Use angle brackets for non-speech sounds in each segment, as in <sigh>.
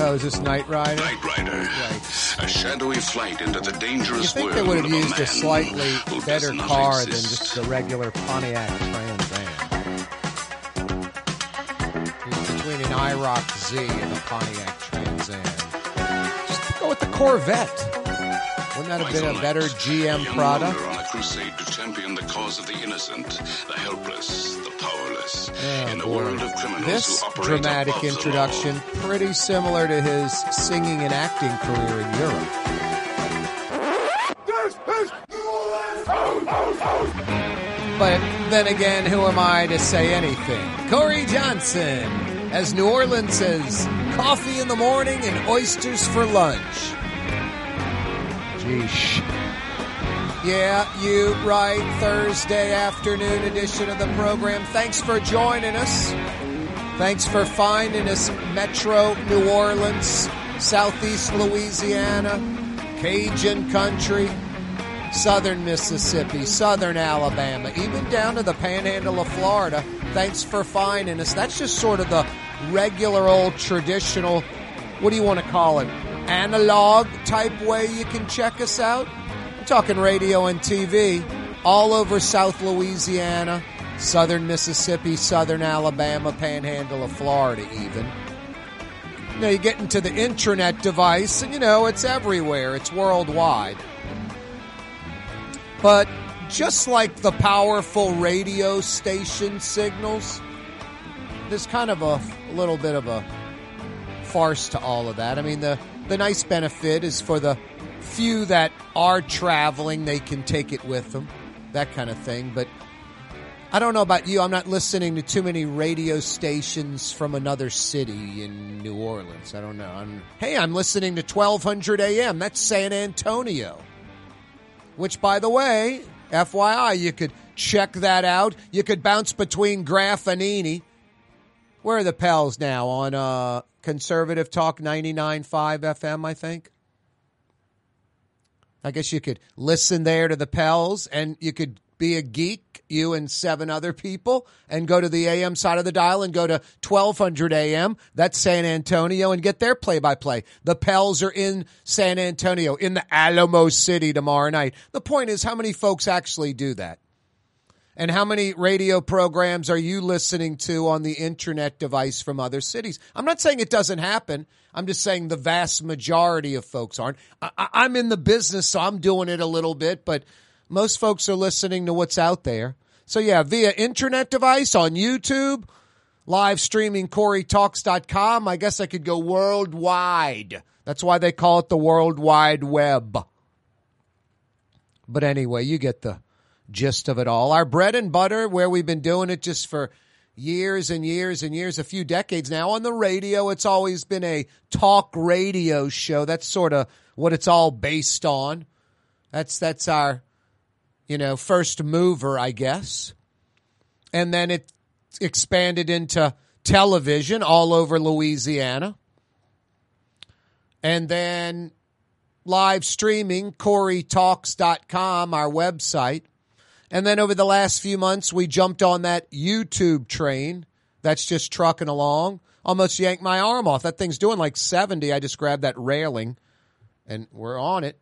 Oh, is this Knight Rider? Knight Rider. A shadowy flight into the dangerous You dangerous think world they would have of a used a slightly better car than just the regular Pontiac Trans Am? It's between an IROC Z and a Pontiac Trans Am. Just go with the Corvette. Wouldn't that have been a better GM product? on a crusade to champion the cause of the innocent, the helpless, the powerless. Oh, in a boy. world of criminals This who operate dramatic the introduction, pretty similar to his singing and acting career in Europe. But then again, who am I to say anything? Corey Johnson, as New Orleans says, coffee in the morning and oysters for lunch. Geesh. Yeah, you right. Thursday afternoon edition of the program. Thanks for joining us. Thanks for finding us, Metro New Orleans, Southeast Louisiana, Cajun country, Southern Mississippi, Southern Alabama, even down to the panhandle of Florida. Thanks for finding us. That's just sort of the regular old traditional, what do you want to call it? Analog type way you can check us out. I'm talking radio and TV all over South Louisiana, Southern Mississippi, Southern Alabama, panhandle of Florida, even. Now you get into the intranet device, and you know, it's everywhere, it's worldwide. But just like the powerful radio station signals, there's kind of a, a little bit of a farce to all of that. I mean, the, the nice benefit is for the few that are traveling, they can take it with them, that kind of thing. But I don't know about you. I'm not listening to too many radio stations from another city in New Orleans. I don't know. I'm, hey, I'm listening to 1200 AM. That's San Antonio. Which, by the way, FYI, you could check that out. You could bounce between Graf and Eni. Where are the pals now? On uh, Conservative Talk 99.5 FM, I think. I guess you could listen there to the Pels and you could be a geek, you and seven other people, and go to the AM side of the dial and go to 1200 AM. That's San Antonio and get their play by play. The Pels are in San Antonio, in the Alamo City tomorrow night. The point is, how many folks actually do that? And how many radio programs are you listening to on the internet device from other cities? I'm not saying it doesn't happen. I'm just saying the vast majority of folks aren't. I, I'm in the business, so I'm doing it a little bit, but most folks are listening to what's out there. So yeah, via internet device on YouTube, live streaming CoreyTalks.com. I guess I could go worldwide. That's why they call it the World Wide Web. But anyway, you get the gist of it all. Our bread and butter, where we've been doing it just for years and years and years, a few decades now on the radio, it's always been a talk radio show. That's sort of what it's all based on. That's that's our you know first mover, I guess. And then it expanded into television all over Louisiana. And then live streaming, CoreyTalks.com, our website. And then over the last few months, we jumped on that YouTube train that's just trucking along. Almost yanked my arm off. That thing's doing like 70. I just grabbed that railing and we're on it.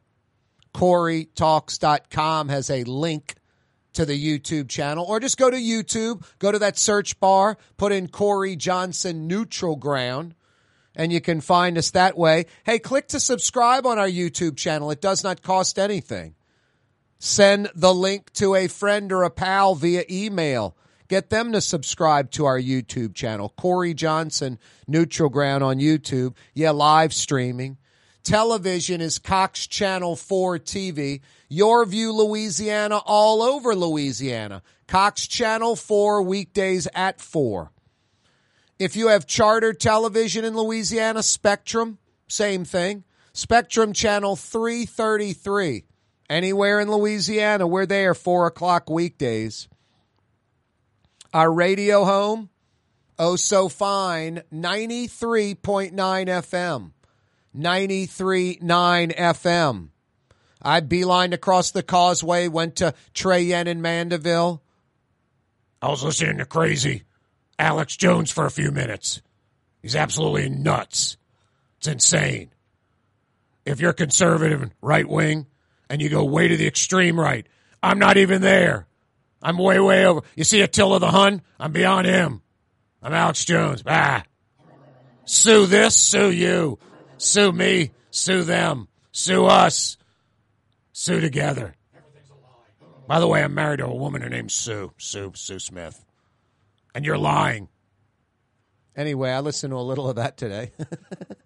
CoreyTalks.com has a link to the YouTube channel, or just go to YouTube, go to that search bar, put in Corey Johnson Neutral Ground, and you can find us that way. Hey, click to subscribe on our YouTube channel. It does not cost anything. Send the link to a friend or a pal via email. Get them to subscribe to our YouTube channel, Corey Johnson Neutral Ground on YouTube. Yeah, live streaming. Television is Cox Channel 4 TV. Your View Louisiana, all over Louisiana. Cox Channel 4 weekdays at 4. If you have charter television in Louisiana, Spectrum, same thing. Spectrum Channel 333. Anywhere in Louisiana, we're there 4 o'clock weekdays. Our radio home, oh so fine, 93.9 FM. 93.9 FM. I beelined across the causeway, went to Trey Yuen in Mandeville. I was listening to crazy Alex Jones for a few minutes. He's absolutely nuts. It's insane. If you're conservative and right wing and you go way to the extreme right, I'm not even there. I'm way, way over. You see Attila the Hun? I'm beyond him. I'm Alex Jones. Ah. Sue this, sue you. Sue me, sue them, sue us, sue together. By the way, I'm married to a woman. Her name's Sue. Sue, Sue Smith. And you're lying. Anyway, I listened to a little of that today. <laughs>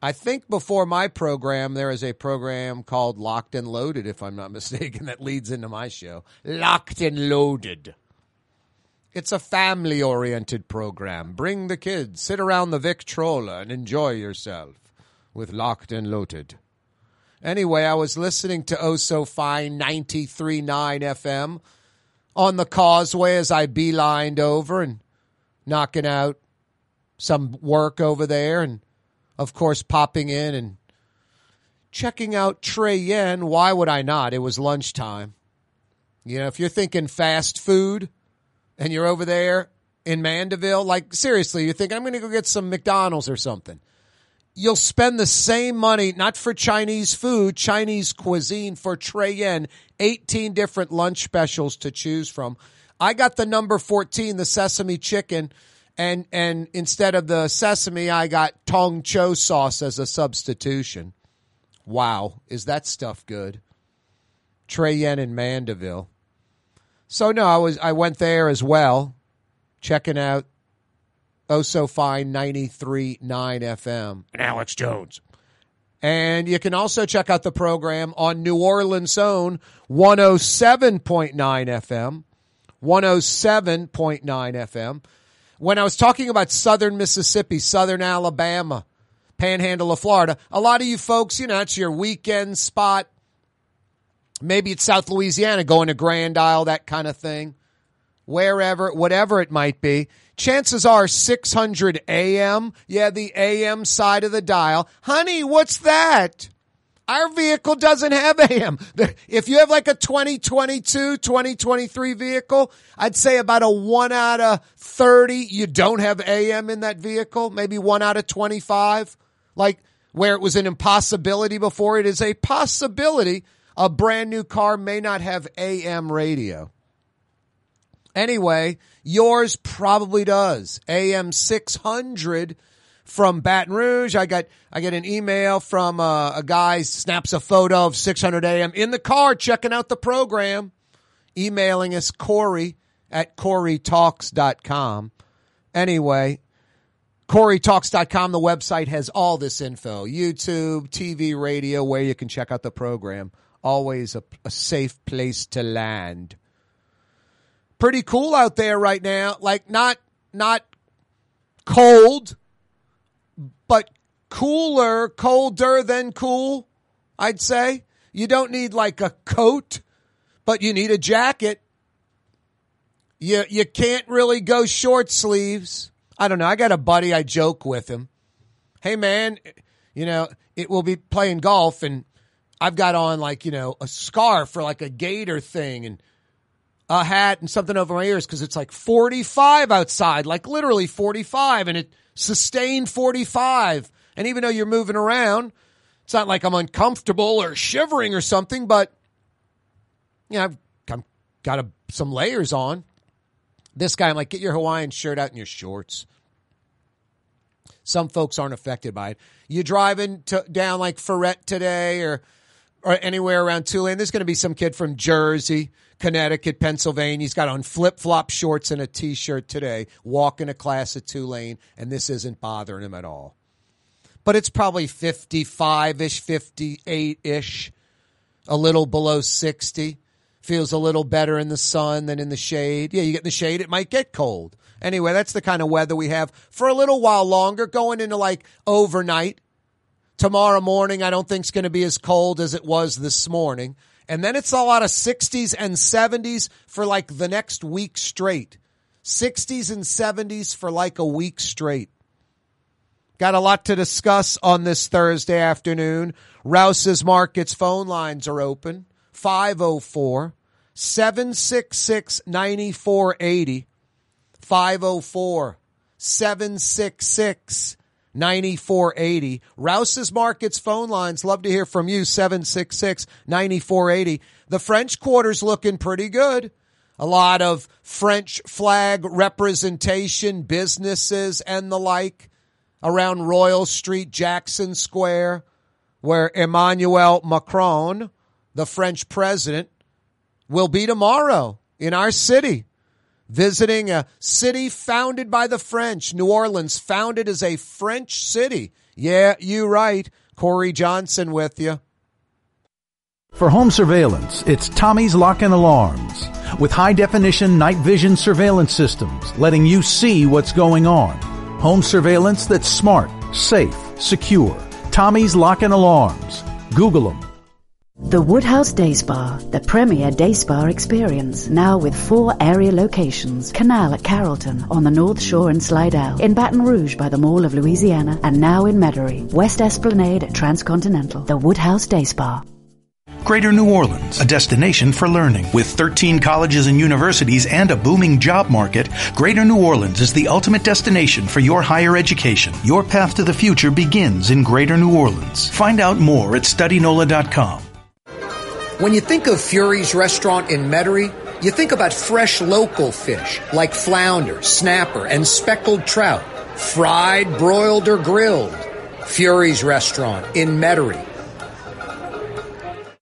I think before my program, there is a program called Locked and Loaded, if I'm not <laughs> mistaken, that leads into my show. Locked and Loaded. It's a family oriented program. Bring the kids, sit around the Victrola, and enjoy yourself with Locked and Loaded. Anyway, I was listening to Oh So Fine 93.9 FM on the causeway as I beelined over and knocking out some work over there and of course, popping in and checking out Trey Yuen. Why would I not? It was lunchtime. You know, if you're thinking fast food and you're over there in Mandeville, like seriously, you think I'm going to go get some McDonald's or something. You'll spend the same money, not for Chinese food, Chinese cuisine, for Trey Yuen, 18 different lunch specials to choose from. I got the number 14, the sesame chicken and and instead of the sesame, I got tong cho sauce as a substitution. Wow, is that stuff good? Trey Yuen in Mandeville. So no, I was I went there as well, checking out Oh So Fine 93.9 FM and Alex Jones. And you can also check out the program on New Orleans' own 107.9 FM, 107.9 FM when I was talking about southern Mississippi, southern Alabama, panhandle of Florida, a lot of you folks, you know, it's your weekend spot. Maybe it's South Louisiana, going to Grand Isle, that kind of thing. Wherever, whatever it might be. Chances are 600 AM. Yeah, the AM side of the dial. Honey, what's that? Our vehicle doesn't have AM. If you have like a 2022, 2023 vehicle, I'd say about a one out of 30, you don't have AM in that vehicle. Maybe one out of 25. Like where it was an impossibility before, it is a possibility a brand new car may not have AM radio. Anyway, yours probably does. AM 600 from Baton Rouge. I got I get an email from uh, a guy snaps a photo of 600 AM in the car checking out the program, emailing us Corey at CoreyTalks.com. Anyway, CoreyTalks.com, the website has all this info YouTube, TV, radio, where you can check out the program. Always a, a safe place to land. Pretty cool out there right now. Like, not, not cold but cooler, colder than cool, I'd say. You don't need like a coat, but you need a jacket. You, you can't really go short sleeves. I don't know. I got a buddy, I joke with him. Hey man, you know, it will be playing golf and I've got on like, you know, a scarf or like a gator thing and a hat and something over my ears because it's like 45 outside, like literally 45 and it, sustained 45. And even though you're moving around, it's not like I'm uncomfortable or shivering or something, but you know, I've, I've got a, some layers on. This guy, I'm like, get your Hawaiian shirt out and your shorts. Some folks aren't affected by it. You driving to, down like Freret today or or anywhere around Tulane, there's going to be some kid from Jersey, Connecticut, Pennsylvania. He's got on flip flop shorts and a t shirt today, walking to class at Tulane, and this isn't bothering him at all. But it's probably 55 ish, 58 ish, a little below 60. Feels a little better in the sun than in the shade. Yeah, you get in the shade, it might get cold. Anyway, that's the kind of weather we have for a little while longer, going into like overnight Tomorrow morning, I don't think it's going to be as cold as it was this morning. And then it's a lot of 60s and 70s for like the next week straight. 60s and 70s for like a week straight. Got a lot to discuss on this Thursday afternoon. Rouse's Markets phone lines are open 504 766 9480. 504 766 9480. Rouse's Markets phone lines. Love to hear from you. 766 9480. The French Quarter's looking pretty good. A lot of French flag representation, businesses and the like around Royal Street, Jackson Square, where Emmanuel Macron, the French president, will be tomorrow in our city visiting a city founded by the French, New Orleans, founded as a French city. Yeah, you right. Corey Johnson with you. For home surveillance, it's Tommy's Lock and Alarms. With high definition night vision surveillance systems, letting you see what's going on. Home surveillance that's smart, safe, secure. Tommy's Lock and Alarms. Google them. The Woodhouse Day Spa, the premier day spa experience, now with four area locations. Canal at Carrollton, on the North Shore and Slidell, in Baton Rouge by the Mall of Louisiana, and now in Metairie, West Esplanade at Transcontinental. The Woodhouse Day Spa. Greater New Orleans, a destination for learning. With 13 colleges and universities and a booming job market, Greater New Orleans is the ultimate destination for your higher education. Your path to the future begins in Greater New Orleans. Find out more at studynola.com. When you think of Fury's restaurant in Metairie, you think about fresh local fish like flounder, snapper, and speckled trout, fried, broiled, or grilled. Fury's restaurant in Metairie.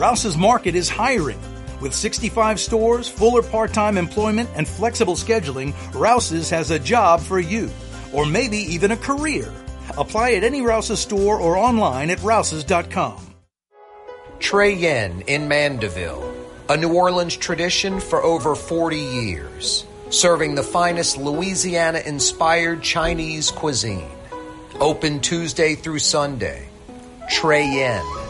Rouse's Market is hiring. With 65 stores, fuller part-time employment, and flexible scheduling, Rouse's has a job for you. Or maybe even a career. Apply at any Rouse's store or online at rouses.com. Trey Yuen in Mandeville, a New Orleans tradition for over 40 years, serving the finest Louisiana inspired Chinese cuisine. Open Tuesday through Sunday. Trey Yuen.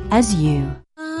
as you. Uh,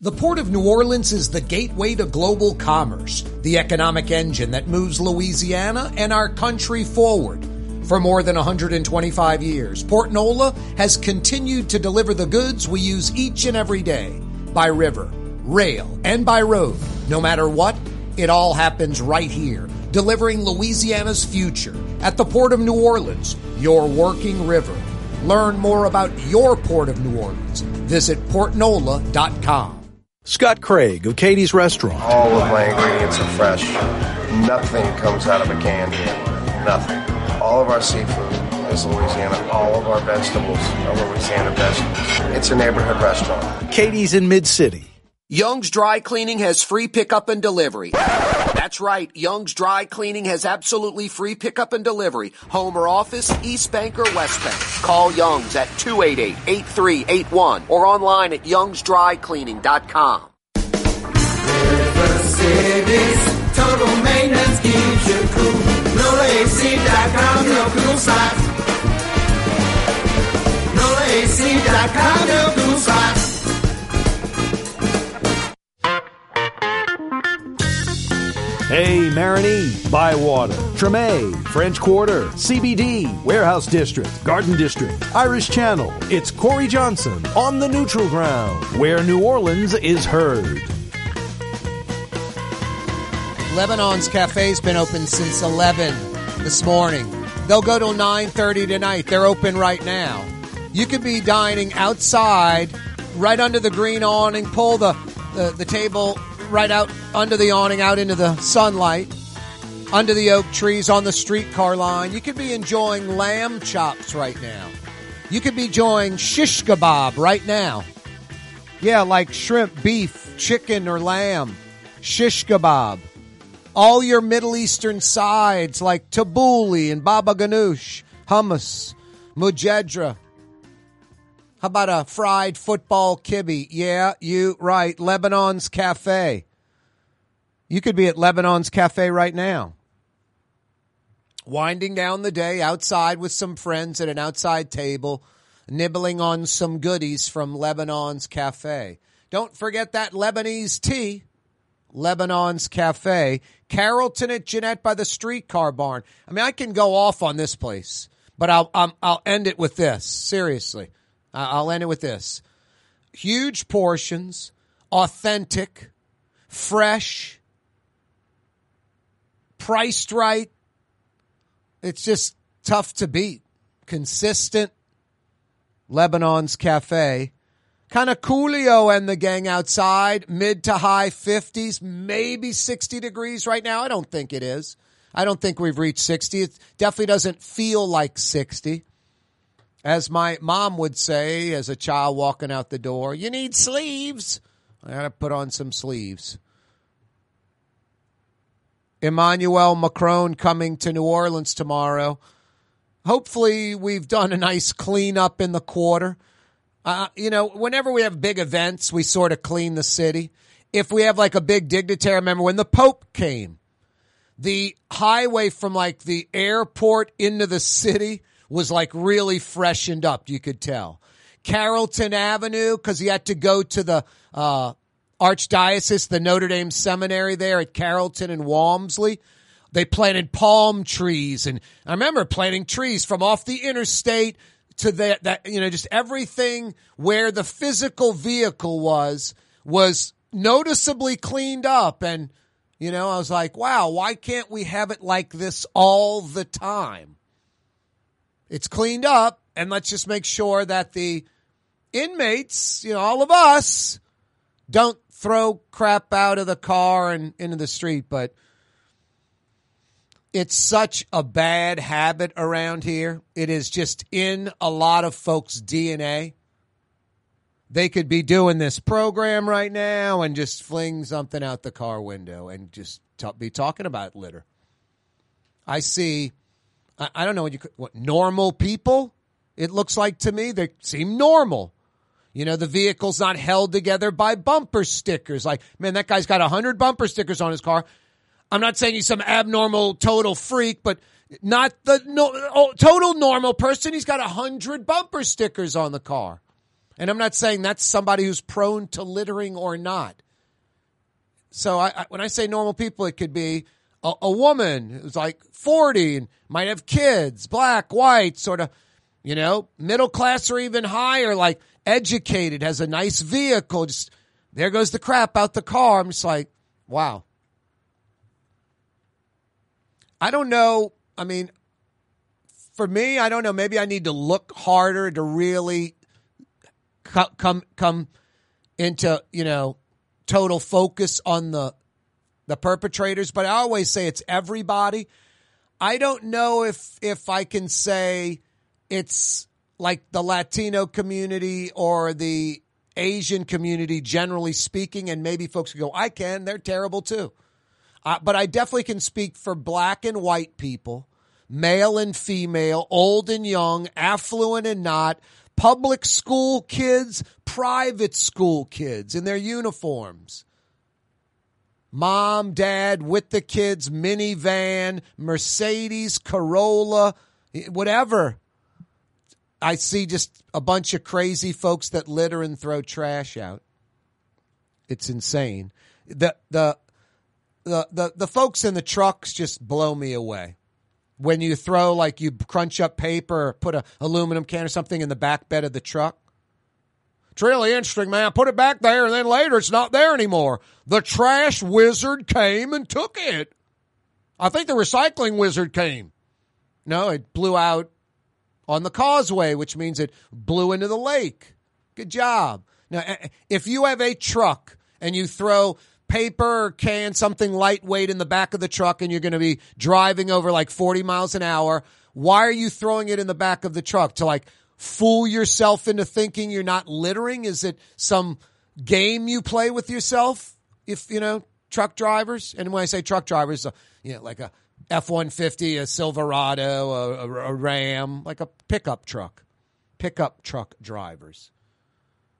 The Port of New Orleans is the gateway to global commerce, the economic engine that moves Louisiana and our country forward. For more than 125 years, Port Nola has continued to deliver the goods we use each and every day by river, rail, and by road. No matter what, it all happens right here, delivering Louisiana's future at the Port of New Orleans, your working river. Learn more about your Port of New Orleans. Visit portnola.com. Scott Craig of Katie's Restaurant. All of my ingredients are fresh. Nothing comes out of a can here. Nothing. All of our seafood is Louisiana. All of our vegetables are Louisiana vegetables. It's a neighborhood restaurant. Katie's in Mid City. Young's Dry Cleaning has free pickup and delivery. That's right. Young's Dry Cleaning has absolutely free pickup and delivery. Home or office, East Bank or West Bank. Call Young's at 288-8381 or online at youngsdrycleaning.com. River Cities, total maintenance keeps you cool. NolaAC.com, your cool site. NolaAC.com, your cool site. Hey, Marigny, Bywater, Treme, French Quarter, CBD, Warehouse District, Garden District, Irish Channel. It's Corey Johnson on the neutral ground, where New Orleans is heard. Lebanon's Cafe's been open since 11 this morning. They'll go till 9:30 tonight. They're open right now. You could be dining outside, right under the green awning. Pull the the, the table right out under the awning, out into the sunlight, under the oak trees on the streetcar line. You could be enjoying lamb chops right now. You could be enjoying shish kebab right now. Yeah, like shrimp, beef, chicken, or lamb. Shish kebab all your Middle Eastern sides like tabbouleh and baba ganoush, hummus, mujedra. How about a fried football kibbe? Yeah, you right. Lebanon's Cafe. You could be at Lebanon's Cafe right now. Winding down the day outside with some friends at an outside table, nibbling on some goodies from Lebanon's Cafe. Don't forget that Lebanese tea. Lebanon's Cafe, Carrollton at Jeanette by the streetcar barn. I mean, I can go off on this place, but I'll i will end it with this. Seriously, I'll end it with this: huge portions, authentic, fresh, priced right. It's just tough to beat. Consistent. Lebanon's Cafe kind of coolio and the gang outside, mid to high 50s, maybe 60 degrees right now. I don't think it is. I don't think we've reached 60. It definitely doesn't feel like 60. As my mom would say as a child walking out the door, you need sleeves. I got to put on some sleeves. Emmanuel Macron coming to New Orleans tomorrow. Hopefully, we've done a nice cleanup in the quarter. Uh, you know, whenever we have big events, we sort of clean the city. If we have like a big dignitary, remember when the Pope came, the highway from like the airport into the city was like really freshened up. You could tell. Carrollton Avenue, because he had to go to the uh, Archdiocese, the Notre Dame Seminary there at Carrollton and Walmsley. They planted palm trees, and I remember planting trees from off the interstate to that, that, you know, just everything where the physical vehicle was, was noticeably cleaned up. And, you know, I was like, wow, why can't we have it like this all the time? It's cleaned up, and let's just make sure that the inmates, you know, all of us, don't throw crap out of the car and into the street. But it's such a bad habit around here. It is just in a lot of folks' DNA. They could be doing this program right now and just fling something out the car window and just t- be talking about litter. I see, I, I don't know what you what normal people. It looks like to me they seem normal. You know, the vehicle's not held together by bumper stickers. Like, man, that guy's got a hundred bumper stickers on his car. I'm not saying he's some abnormal total freak, but not the no, oh, total normal person. He's got a hundred bumper stickers on the car. And I'm not saying that's somebody who's prone to littering or not. So I, I, when I say normal people, it could be a, a, woman who's like 40 and might have kids, black, white, sort of, you know, middle class or even higher, like educated, has a nice vehicle. Just there goes the crap out the car. I'm just like, wow. I don't know. I mean, for me, I don't know. Maybe I need to look harder to really come come into you know total focus on the the perpetrators. But I always say it's everybody. I don't know if if I can say it's like the Latino community or the Asian community, generally speaking, and maybe folks can go, I can. They're terrible too. Uh, but I definitely can speak for black and white people, male and female, old and young, affluent and not, public school kids, private school kids in their uniforms. Mom, dad with the kids, minivan, Mercedes, Corolla, whatever. I see just a bunch of crazy folks that litter and throw trash out. It's insane. The the the, the the folks in the trucks just blow me away. When you throw like you crunch up paper or put a aluminum can or something in the back bed of the truck. It's really interesting, man. Put it back there and then later it's not there anymore. The trash wizard came and took it. I think the recycling wizard came. No, it blew out on the causeway, which means it blew into the lake. Good job. Now, if you have a truck and you throw paper or can, something lightweight in the back of the truck, and you're going to be driving over like 40 miles an hour, why are you throwing it in the back of the truck? To like fool yourself into thinking you're not littering? Is it some game you play with yourself? If, you know, truck drivers, and when I say truck drivers, uh, you know, like a F 150, a Silverado, a, a, a Ram, like a pickup truck. Pickup truck drivers.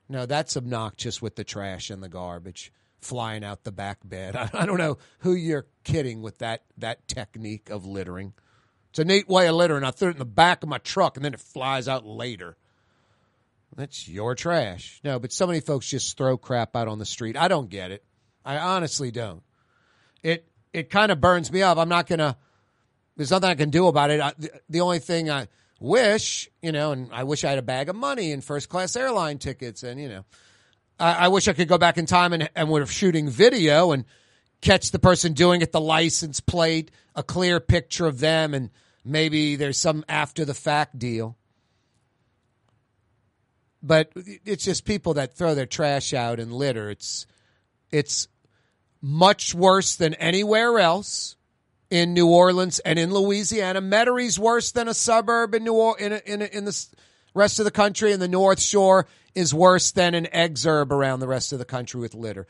No, that's obnoxious with the trash and the garbage flying out the back bed. I, <laughs> I don't know who you're kidding with that that technique of littering. It's a neat way of littering. I threw it in the back of my truck and then it flies out later. That's your trash. No, but so many folks just throw crap out on the street. I don't get it. I honestly don't. It it kind of burns me up. I'm not gonna. There's nothing I can do about it. I, the, the only thing I wish, you know, and I wish I had a bag of money and first class airline tickets, and you know, I, I wish I could go back in time and and we're shooting video and catch the person doing it, the license plate, a clear picture of them, and maybe there's some after the fact deal. But it's just people that throw their trash out and litter. It's it's much worse than anywhere else in New Orleans and in Louisiana. Metairies worse than a suburb in New or- in a, in, a, in the rest of the country, and the North Shore is worse than an exurb around the rest of the country with litter.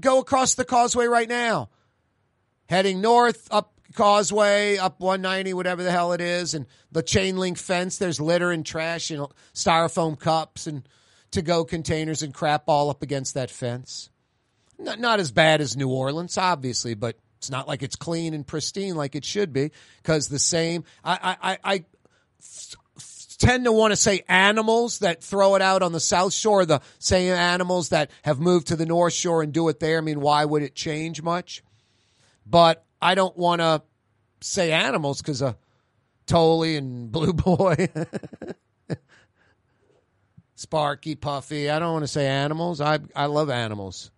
Go across the causeway right now, heading north up causeway up 190 whatever the hell it is and the chain link fence there's litter and trash and styrofoam cups and to go containers and crap all up against that fence not, not as bad as New Orleans, obviously, but it's not like it's clean and pristine like it should be. Because the same, I, I, I, I tend to want to say animals that throw it out on the South Shore, the same animals that have moved to the North Shore and do it there. I mean, why would it change much? But I don't want to say animals because of Tolly and <laughs> Blue Boy. Sparky, Puffy. I don't want to say animals. I I love animals.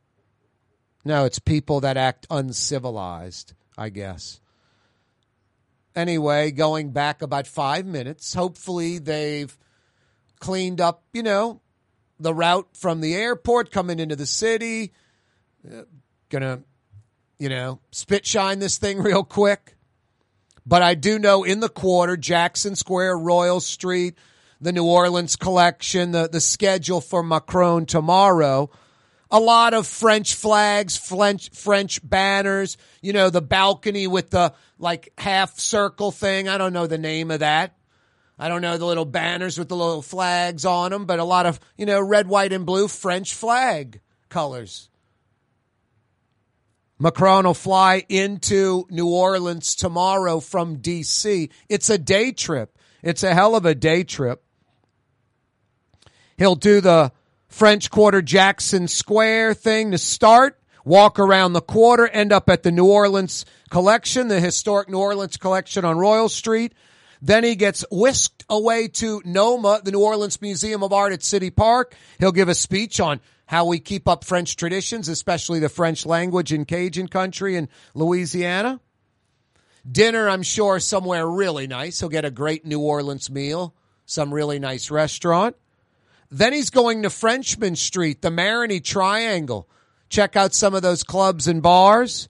No, it's people that act uncivilized, I guess. Anyway, going back about five minutes, hopefully they've cleaned up, you know, the route from the airport coming into the city. Uh, gonna, you know, spit shine this thing <laughs> real quick. But I do know in the quarter, Jackson Square, Royal Street, the New Orleans collection, the, the schedule for Macron tomorrow a lot of French flags, French French banners. You know, the balcony with the like half circle thing. I don't know the name of that. I don't know the little banners with the little flags on them, but a lot of you know red, white, and blue French flag colors. Macron will fly into New Orleans tomorrow from D.C. It's a day trip. It's a hell of a day trip. He'll do the French Quarter Jackson Square thing to start, walk around the quarter, end up at the New Orleans collection, the historic New Orleans collection on Royal Street. Then he gets whisked away to NOMA, the New Orleans Museum of Art at City Park. He'll give a speech on how we keep up French traditions, especially the French language in Cajun country in Louisiana. Dinner, I'm sure, somewhere really nice. He'll get a great New Orleans meal, some really nice restaurant. Then he's going to Frenchmen Street, the Marigny Triangle. Check out some of those clubs and bars.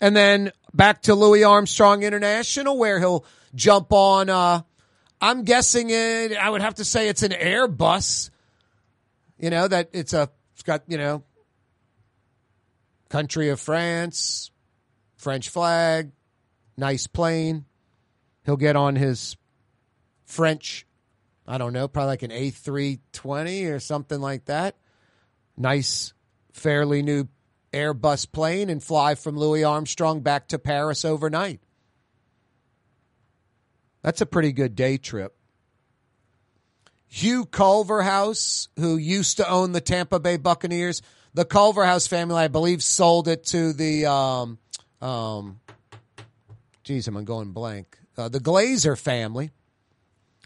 And then back to Louis Armstrong International, where he'll jump on, uh, I'm guessing it, I would have to say it's an Airbus. You know, that it's a, it's got, you know, country of France, French flag, nice plane. He'll get on his French I don't know, probably like an A320 or something like that. Nice, fairly new Airbus plane and fly from Louis Armstrong back to Paris overnight. That's a pretty good day trip. Hugh Culverhouse, who used to own the Tampa Bay Buccaneers, the Culverhouse family, I believe, sold it to the um, Um, geez, I'm going blank. Uh, the Glazer family.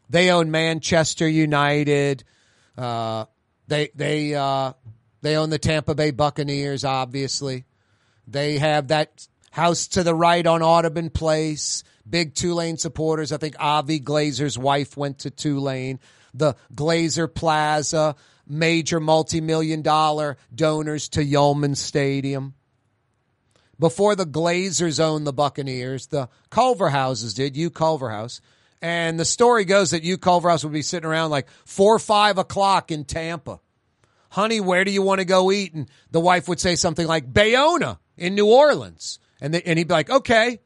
They own Manchester United. Uh, they they uh, they own the Tampa Bay Buccaneers. Obviously, they have that house to the right on Audubon Place. Big Tulane supporters. I think Avi Glazer's wife went to Tulane. The Glazer Plaza, major multi-million dollar donors to Yulman Stadium. Before the Glazers owned the Buccaneers, the Culverhouses did. Hugh Culverhouse. And the story goes that Hugh Culverhouse would be sitting around like four or five o'clock in Tampa. Honey, where do you want to go eat? And the wife would say something like Bayona in New Orleans. And, they, and he'd be like, okay.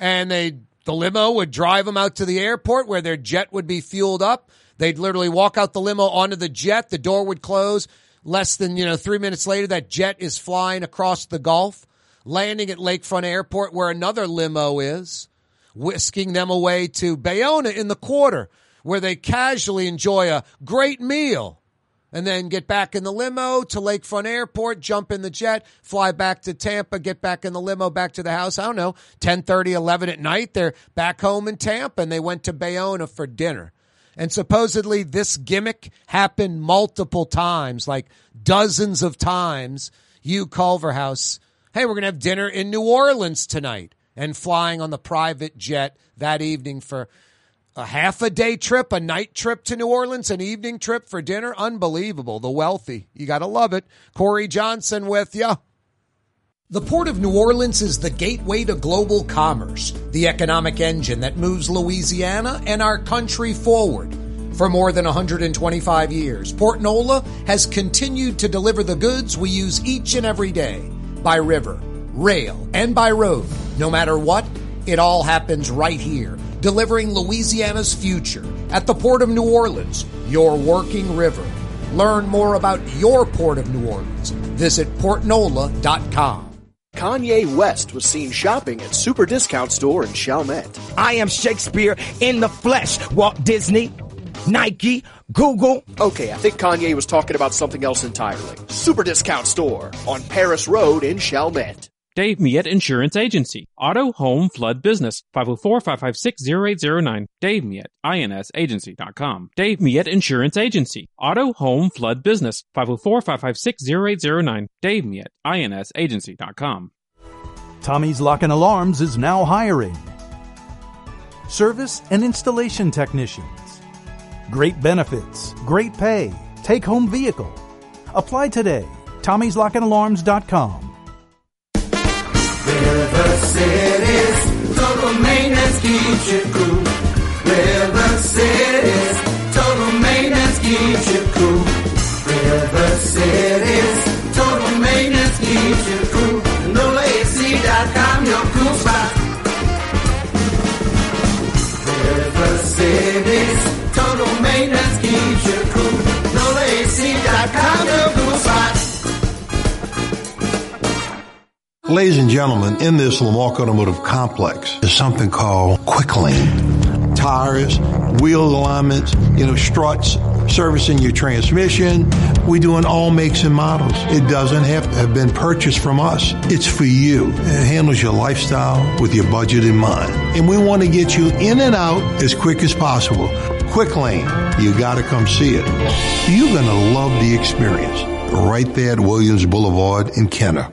And they, the limo would drive them out to the airport where their jet would be fueled up. They'd literally walk out the limo onto the jet. The door would close. Less than, you know, three minutes later, that jet is flying across the Gulf, landing at Lakefront Airport where another limo is whisking them away to Bayona in the quarter, where they casually enjoy a great meal and then get back in the limo to Lakefront Airport, jump in the jet, fly back to Tampa, get back in the limo, back to the house. I don't know, 10, 30, 11 at night. They're back home in Tampa and they went to Bayona for dinner. And supposedly this gimmick happened multiple times, like dozens of times. Hugh Culverhouse, hey, we're going to have dinner in New Orleans tonight and flying on the private jet that evening for a half a day trip, a night trip to New Orleans, an evening trip for dinner. Unbelievable. The wealthy. You got to love it. Corey Johnson with you. The Port of New Orleans is the gateway to global commerce, the economic engine that moves Louisiana and our country forward. For more than 125 years, Port Nola has continued to deliver the goods we use each and every day by river, rail, and by road. No matter what, it all happens right here, delivering Louisiana's future at the Port of New Orleans, your working river. Learn more about your Port of New Orleans. Visit portnola.com. Kanye West was seen shopping at Super Discount Store in Chalmette. I am Shakespeare in the flesh. Walt Disney, Nike, Google. Okay, I think Kanye was talking about something else entirely. Super Discount Store on Paris Road in Chalmette. Dave Miet Insurance Agency. Auto, home, flood, business. 504-556-0809. Dave Miet, insagency.com. Dave Miet Insurance Agency. Auto, home, flood, business. 504-556-0809. Dave Miet, insagency.com. Tommy's Lock and Alarms is now hiring. Service and installation technicians. Great benefits, great pay, take home vehicle. Apply today. Tommy'sLockandAlarms.com. River City's total maintenance keeps you cool. River City's total maintenance keeps you cool. River City's total maintenance keeps you Ladies and gentlemen, in this Lamarque Automotive Complex is something called Quick Lane. Tires, wheel alignments, you know, struts, servicing your transmission. We do in all makes and models. It doesn't have to have been purchased from us. It's for you. It handles your lifestyle with your budget in mind. And we want to get you in and out as quick as possible. Quick Lane, you gotta come see it. You're gonna love the experience. Right there at Williams Boulevard in Kenner.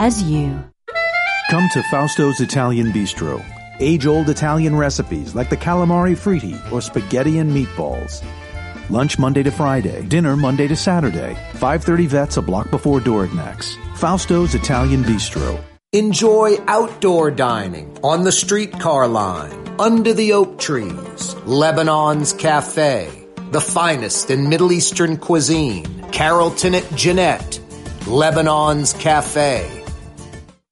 as you. Come to Fausto's Italian Bistro. Age old Italian recipes like the calamari fritti or spaghetti and meatballs. Lunch Monday to Friday, dinner Monday to Saturday. 530 vets a block before Dorignac's. Fausto's Italian Bistro. Enjoy outdoor dining on the streetcar line, under the oak trees, Lebanon's Cafe, the finest in Middle Eastern cuisine, Carrollton at Jeanette, Lebanon's Cafe.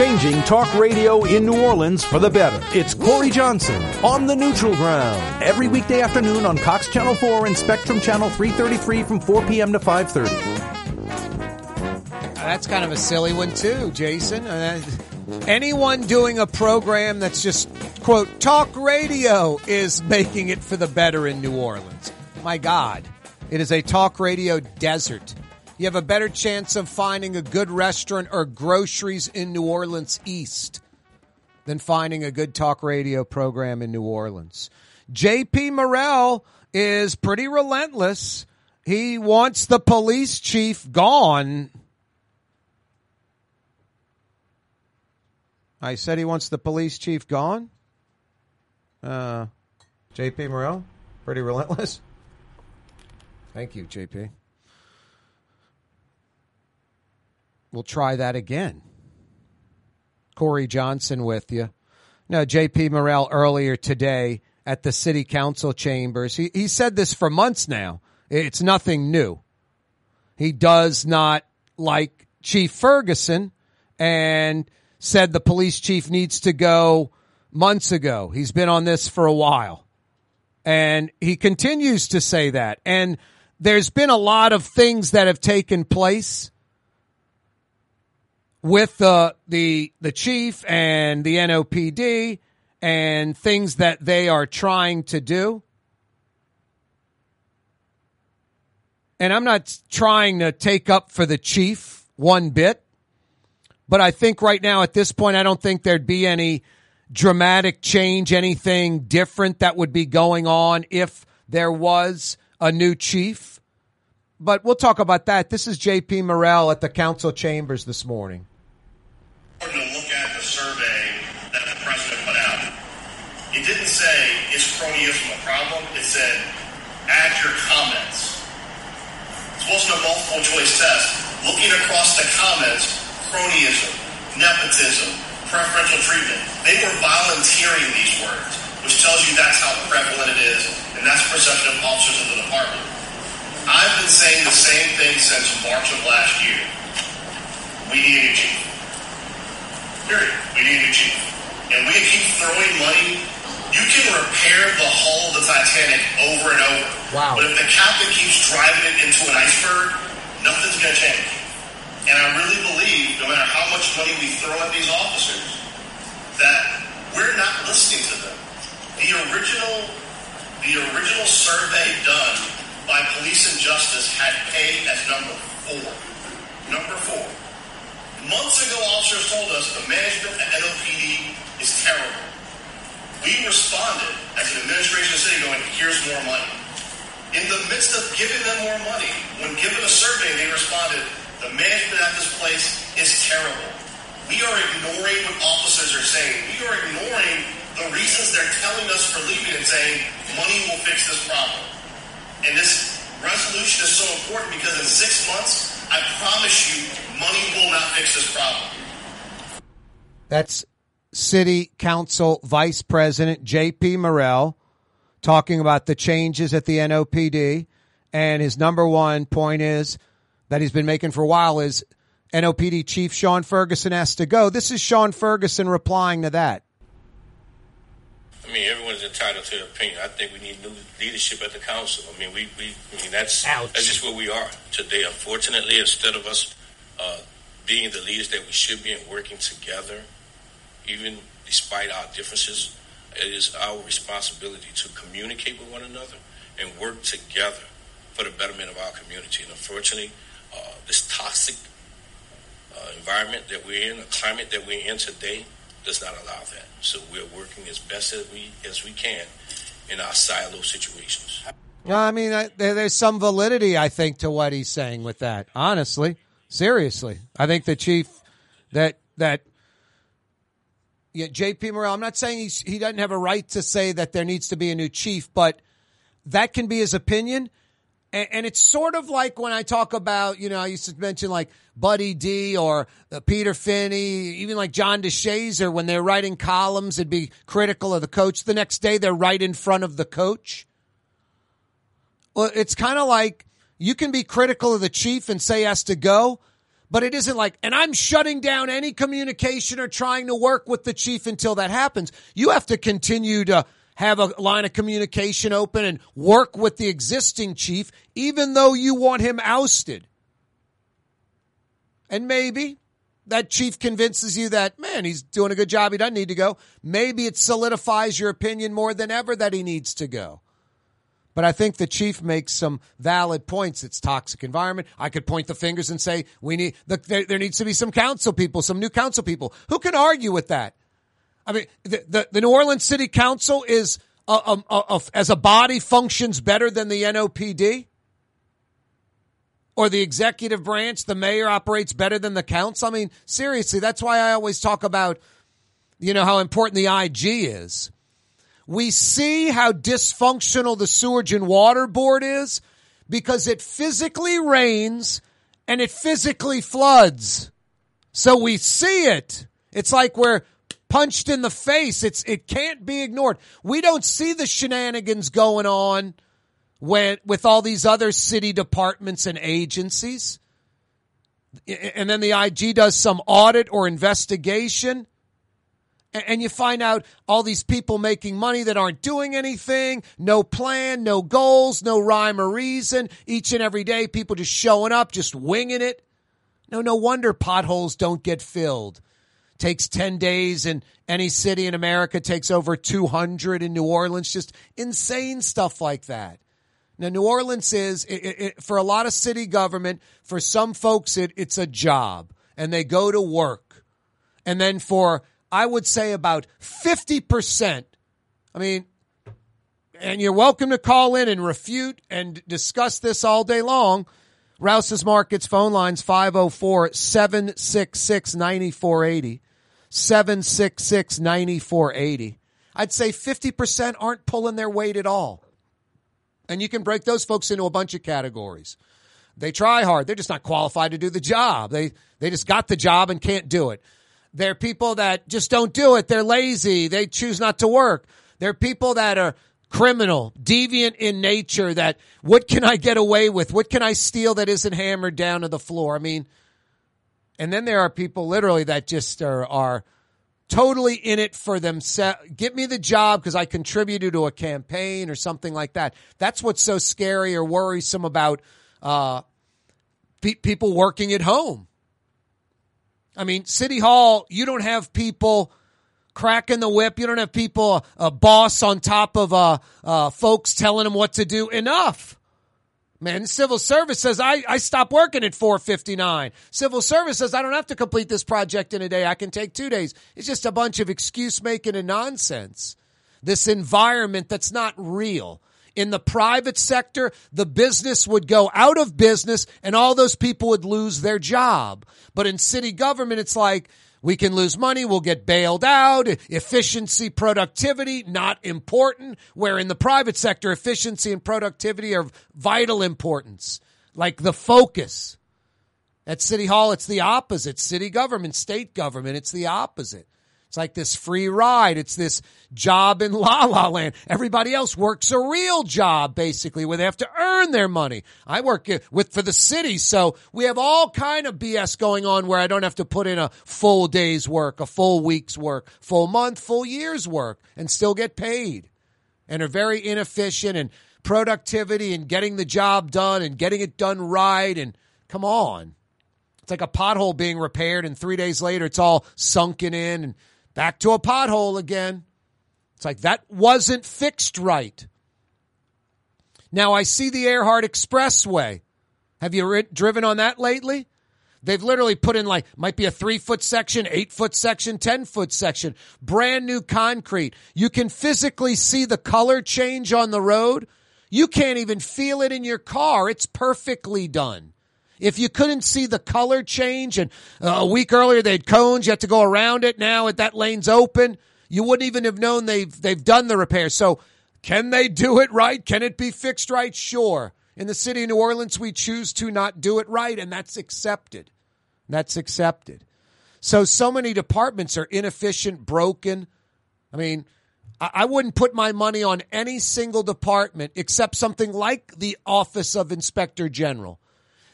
Changing talk radio in New Orleans for the better. It's Corey Johnson on the neutral ground. Every weekday afternoon on Cox Channel 4 and Spectrum Channel 333 from 4 p.m. to 5.30. That's kind of a silly one too, Jason. Uh, anyone doing a program that's just quote talk radio is making it for the better in New Orleans. My God, it is a talk radio desert. You have a better chance of finding a good restaurant or groceries in New Orleans East than finding a good talk radio program in New Orleans. JP Morrell is pretty relentless. He wants the police chief gone. I said he wants the police chief gone. Uh, JP Morrell, pretty relentless. Thank you, JP. We'll try that again. Corey Johnson with you. No, JP Morrell earlier today at the city council chambers. He, he said this for months now. It's nothing new. He does not like Chief Ferguson and said the police chief needs to go months ago. He's been on this for a while. And he continues to say that. And there's been a lot of things that have taken place with the the the chief and the NOPD and things that they are trying to do. And I'm not trying to take up for the chief one bit, but I think right now at this point I don't think there'd be any dramatic change, anything different that would be going on if there was a new chief. But we'll talk about that. This is JP Morrell at the council chambers this morning. to look at the survey that the president put out. It didn't say, is cronyism a problem? It said, add your comments. This wasn't a multiple choice test. Looking across the comments, cronyism, nepotism, preferential treatment, they were volunteering these words, which tells you that's how prevalent it is, and that's perception of officers of the department. I've been saying the same thing since March of last year. We need a chief. Period. We need a chief. And we keep throwing money. You can repair the hull of the Titanic over and over. Wow. But if the captain keeps driving it into an iceberg, nothing's going to change. And I really believe, no matter how much money we throw at these officers, that we're not listening to them. The original, the original survey done by Police and Justice had pay as number four. Number four. Months ago, officers told us the management at NOPD is terrible. We responded as an administration city going, here's more money. In the midst of giving them more money, when given a survey, they responded, the management at this place is terrible. We are ignoring what officers are saying. We are ignoring the reasons they're telling us for leaving and saying, money will fix this problem. And this resolution is so important because in six months, I promise you, money will not fix this problem. That's City Council Vice President J.P. Morrell talking about the changes at the NOPD. And his number one point is that he's been making for a while is NOPD Chief Shaun Ferguson has to go. This is Shaun Ferguson replying to that. I mean, everyone's entitled to their opinion. I think we need new leadership at the council. I mean, we, we I mean that's Ouch. that's just where we are today. Unfortunately, instead of us uh, being the leaders that we should be and working together, even despite our differences, it is our responsibility to communicate with one another and work together for the betterment of our community. And unfortunately, uh, this toxic uh, environment that we're in, the climate that we're in today, does not allow that. So we're working as best as we as we can in our silo situations. I mean, I, there, there's some validity, I think, to what he's saying with that. Honestly, seriously, I think the chief that that yeah, J.P. Morrell. I'm not saying he doesn't have a right to say that there needs to be a new chief, but that can be his opinion. And, and it's sort of like when I talk about, you know, I used to mention like Buddy D or uh, Peter Finney, even like John DeShazier, when they're writing columns, it'd be critical of the coach. The next day, they're right in front of the coach. Well, it's kind of like you can be critical of the chief and say he has to go, but it isn't like, and I'm shutting down any communication or trying to work with the chief until that happens. You have to continue to have a line of communication open and work with the existing chief, even though you want him ousted. And maybe that chief convinces you that, man, he's doing a good job. He doesn't need to go. Maybe it solidifies your opinion more than ever that he needs to go. But I think the chief makes some valid points. It's toxic environment. I could point the fingers and say we need the, there, there needs to be some council people, some new council people. Who can argue with that? I mean, the the, the New Orleans City Council is a, a, a, as a body functions better than the NOPD, or the executive branch. The mayor operates better than the council. I mean, seriously, that's why I always talk about, you know, how important the IG is. We see how dysfunctional the Sewage and Water Board is because it physically rains and it physically floods. So we see it. It's like we're punched in the face. It's it can't be ignored. We don't see the shenanigans going on when with all these other city departments and agencies. And then the IG does some audit or investigation and- you find out all these people making money that aren't doing anything, no plan, no goals, no rhyme or reason. Each and every day, people just showing up, just winging it. No, no wonder potholes don't get filled. Takes 10 days in any city in America, takes over 200 in New Orleans, just insane stuff like that. Now, New Orleans is, it, it, it- for a lot of city government, for some folks, it, it's a job and they go to work. And then for, I would say about 50%, I mean, and you're welcome to call in and refute and discuss this all day long. Rouse's Markets phone lines 504 766 9480. 766 9480. I'd say 50% aren't pulling their weight at all. And you can break those folks into a bunch of categories. They try hard. They're just not qualified to do the job. They they just got the job and can't do it. They're people that just don't do it. They're lazy. They choose not to work. They're people that are criminal, deviant in nature that what can I get away with? What can I steal that isn't hammered down to the floor? I mean, and then there are people literally that just are, are totally in it for themselves. Get me the job because I contributed to a campaign or something like that. That's what's so scary or worrisome about uh, pe- people working at home. I mean, City Hall, you don't have people cracking the whip. You don't have people, a boss on top of uh, uh, folks telling them what to do. Enough. Man, civil service says I, I stop working at 459. Civil service says I don't have to complete this project in a day. I can take two days. It's just a bunch of excuse making and nonsense. This environment that's not real. In the private sector, the business would go out of business and all those people would lose their job. But in city government, it's like, we can lose money. We'll get bailed out. Efficiency, productivity, not important. Where in the private sector, efficiency and productivity are vital importance. Like the focus. At City Hall, it's the opposite. City government, state government, it's the opposite. It's like this free ride. It's this job in la la land. Everybody else works a real job, basically, where they have to earn their money. I work with for the city, so we have all kind of BS going on where I don't have to put in a full day's work, a full week's work, full month, full year's work, and still get paid. And are very inefficient and productivity and getting the job done and getting it done right. And come on. It's like a pothole being repaired, and three days later, it's all sunken in and back to a pothole again. It's like that wasn't fixed right. Now I see the Earhart Expressway. Have you ri- driven on that lately? They've literally put in like, might be a three foot section, eight foot section, 10 foot section, brand new concrete. You can physically see the color change on the road. You can't even feel it in your car. It's perfectly done. If you couldn't see the color change and uh, a week earlier they had cones, you had to go around it. Now that lane's open, you wouldn't even have known they've, they've done the repair. So can they do it right? Can it be fixed right? Sure. In the city of New Orleans, we choose to not do it right, and that's accepted. That's accepted. So, so many departments are inefficient, broken. I mean, I wouldn't put my money on any single department except something like the Office of Inspector General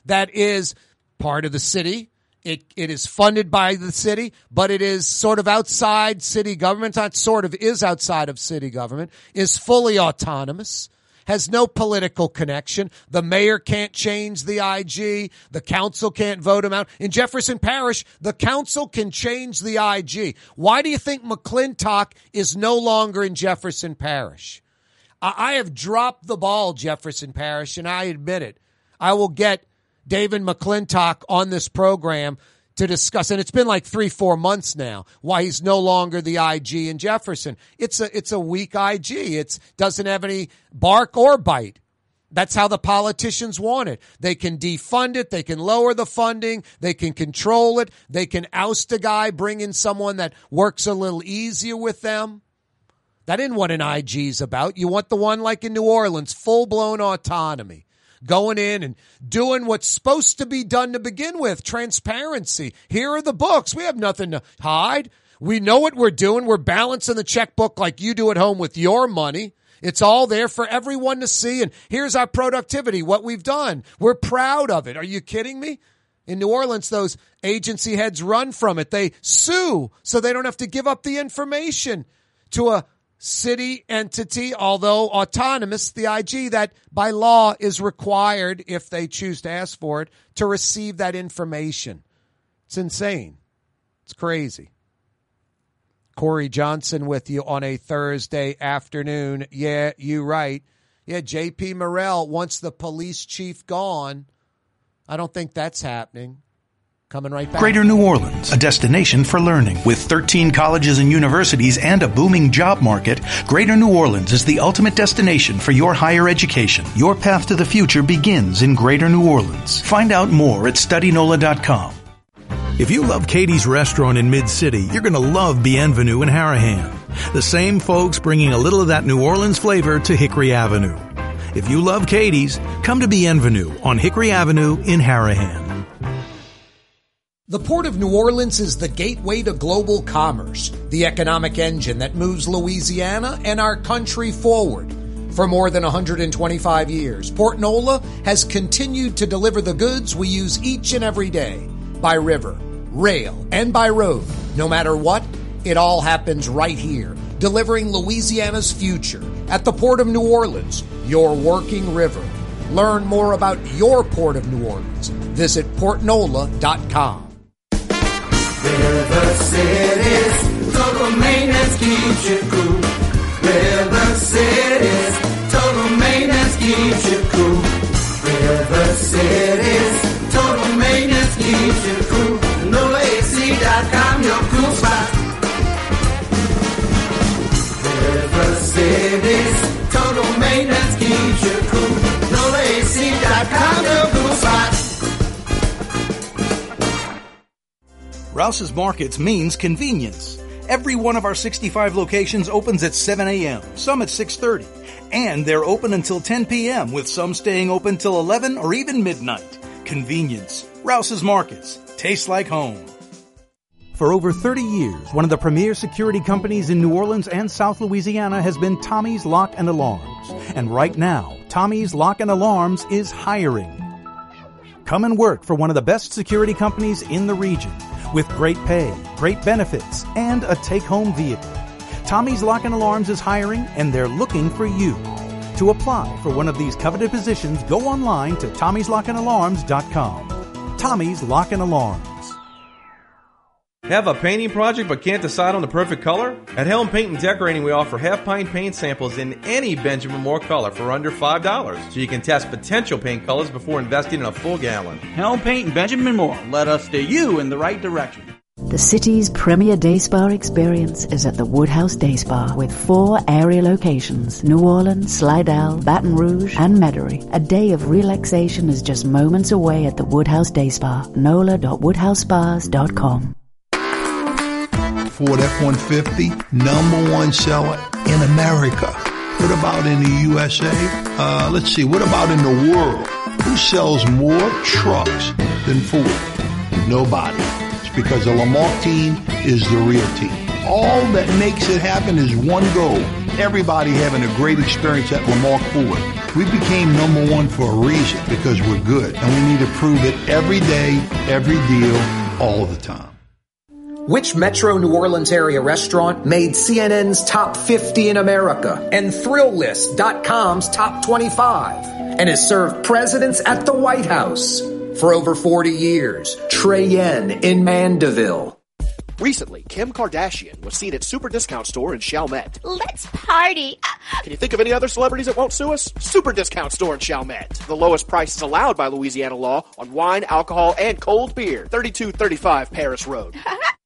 that is part of the city. It, it is funded by the city, but it is sort of outside city government. Not sort of is outside of city government, is fully autonomous, has no political connection. The mayor can't change the IG. The council can't vote him out. In Jefferson Parish, the council can change the IG. Why do you think McClintock is no longer in Jefferson Parish? I have dropped the ball, Jefferson Parish, and I admit it. I will get David McClintock on this program to discuss, and it's been like three, four months now, why he's no longer the IG in Jefferson. It's a, it's a weak IG. It's doesn't have any bark or bite. That's how the politicians want it. They can defund it. They can lower the funding. They can control it. They can oust a guy, bring in someone that works a little easier with them. That isn't what an IG is about. You want the one like in New Orleans, full blown autonomy going in and doing what's supposed to be done to begin with transparency. Here are the books. We have nothing to hide. We know what we're doing. We're balancing the checkbook like you do at home with your money. It's all there for everyone to see. And here's our productivity, what we've done. We're proud of it. Are you kidding me? In New Orleans, those agency heads run from it. They sue so they don't have to give up the information to a city entity, although autonomous, the IG that by law is required, if they choose to ask for it, to receive that information. It's insane. It's crazy. Corey Johnson with you on a Thursday afternoon. Yeah, you right. Yeah, JP Morrell wants the police chief gone. I don't think that's happening. Coming right back. Greater New Orleans, a destination for learning. With 13 colleges and universities and a booming job market, Greater New Orleans is the ultimate destination for your higher education. Your path to the future begins in Greater New Orleans. Find out more at studynola.com. If you love Katie's restaurant in Mid City, you're going to love Bienvenue in Harahan. The same folks bringing a little of that New Orleans flavor to Hickory Avenue. If you love Katie's, come to Bienvenue on Hickory Avenue in Harahan. The Port of New Orleans is the gateway to global commerce, the economic engine that moves Louisiana and our country forward. For more than 125 years, Port Nola has continued to deliver the goods we use each and every day by river, rail, and by road. No matter what, it all happens right here, delivering Louisiana's future at the Port of New Orleans, your working river. Learn more about your Port of New Orleans. Visit portnola.com. Cities, total maintenance keeps you cool. River maintenance keeps you cool. River maintenance keeps you cool. NolaAC.com, your cool spot. River Cities, Rouse's Markets means convenience. Every one of our 65 locations opens at 7 a.m., some at 6.30. And they're open until 10 p.m., with some staying open till 11 or even midnight. Convenience. Rouse's Markets. Tastes like home. For over 30 years, one of the premier security companies in New Orleans and South Louisiana has been Tommy's Lock and Alarms. And right now, Tommy's Lock and Alarms is hiring. Come and work for one of the best security companies in the region with great pay, great benefits, and a take-home vehicle. Tommy's Lock and Alarms is hiring and they're looking for you. To apply for one of these coveted positions, go online to tommy'slockandalarms.com. Tommy's Lock and Alarms. Have a painting project but can't decide on the perfect color? At Helm Paint and Decorating, we offer half pint paint samples in any Benjamin Moore color for under $5, so you can test potential paint colors before investing in a full gallon. Helm Paint and Benjamin Moore. Let us steer you in the right direction. The city's premier day spa experience is at the Woodhouse Day Spa with four area locations New Orleans, Slidell, Baton Rouge, and Metairie. A day of relaxation is just moments away at the Woodhouse Day Spa. NOLA.woodhousespas.com. Ford F-150, number one seller in America. What about in the USA? Uh, let's see, what about in the world? Who sells more trucks than Ford? Nobody. It's because the Lamarque team is the real team. All that makes it happen is one goal. Everybody having a great experience at Lamarque Ford. We became number one for a reason because we're good and we need to prove it every day, every deal, all the time. Which Metro New Orleans area restaurant made CNN's top 50 in America and Thrillist.com's top 25 and has served presidents at the White House for over 40 years? Trey Yuen in Mandeville. Recently, Kim Kardashian was seen at Super Discount Store in Chalmette. Let's party. Can you think of any other celebrities that won't sue us? Super Discount Store in Chalmette. The lowest prices allowed by Louisiana law on wine, alcohol, and cold beer. 3235 Paris Road. <laughs>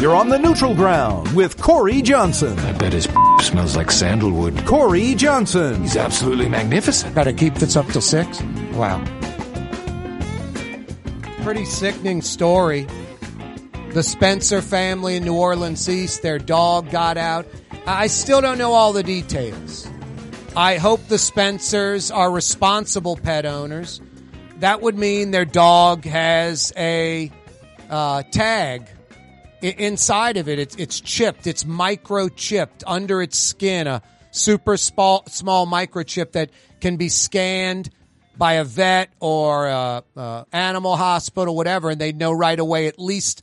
You're on the neutral ground with Corey Johnson. I bet his <laughs> smells like sandalwood. Corey Johnson. He's absolutely magnificent. Got to keep this up till six? Wow. Pretty sickening story. The Spencer family in New Orleans East, their dog got out. I still don't know all the details. I hope the Spencers are responsible pet owners. That would mean their dog has a uh, tag I- inside of it. It's, it's chipped. It's microchipped under its skin. A super small, small microchip that can be scanned by a vet or a, a animal hospital, whatever, and they know right away at least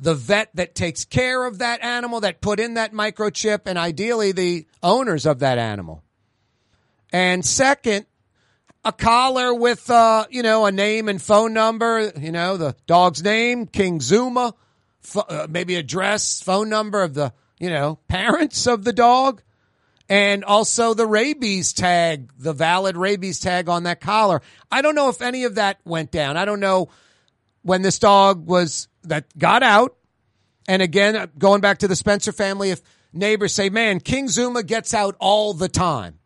the vet that takes care of that animal that put in that microchip, and ideally the owners of that animal. And second, a collar with, uh, you know, a name and phone number, you know, the dog's name, King Zuma, pho- uh, maybe address, phone number of the, you know, parents of the dog, and also the rabies tag, the valid rabies tag on that collar. I don't know if any of that went down. I don't know when this dog was, that got out. And again, uh, going back to the Spencer family, if neighbors say, man, King Zuma gets out all the time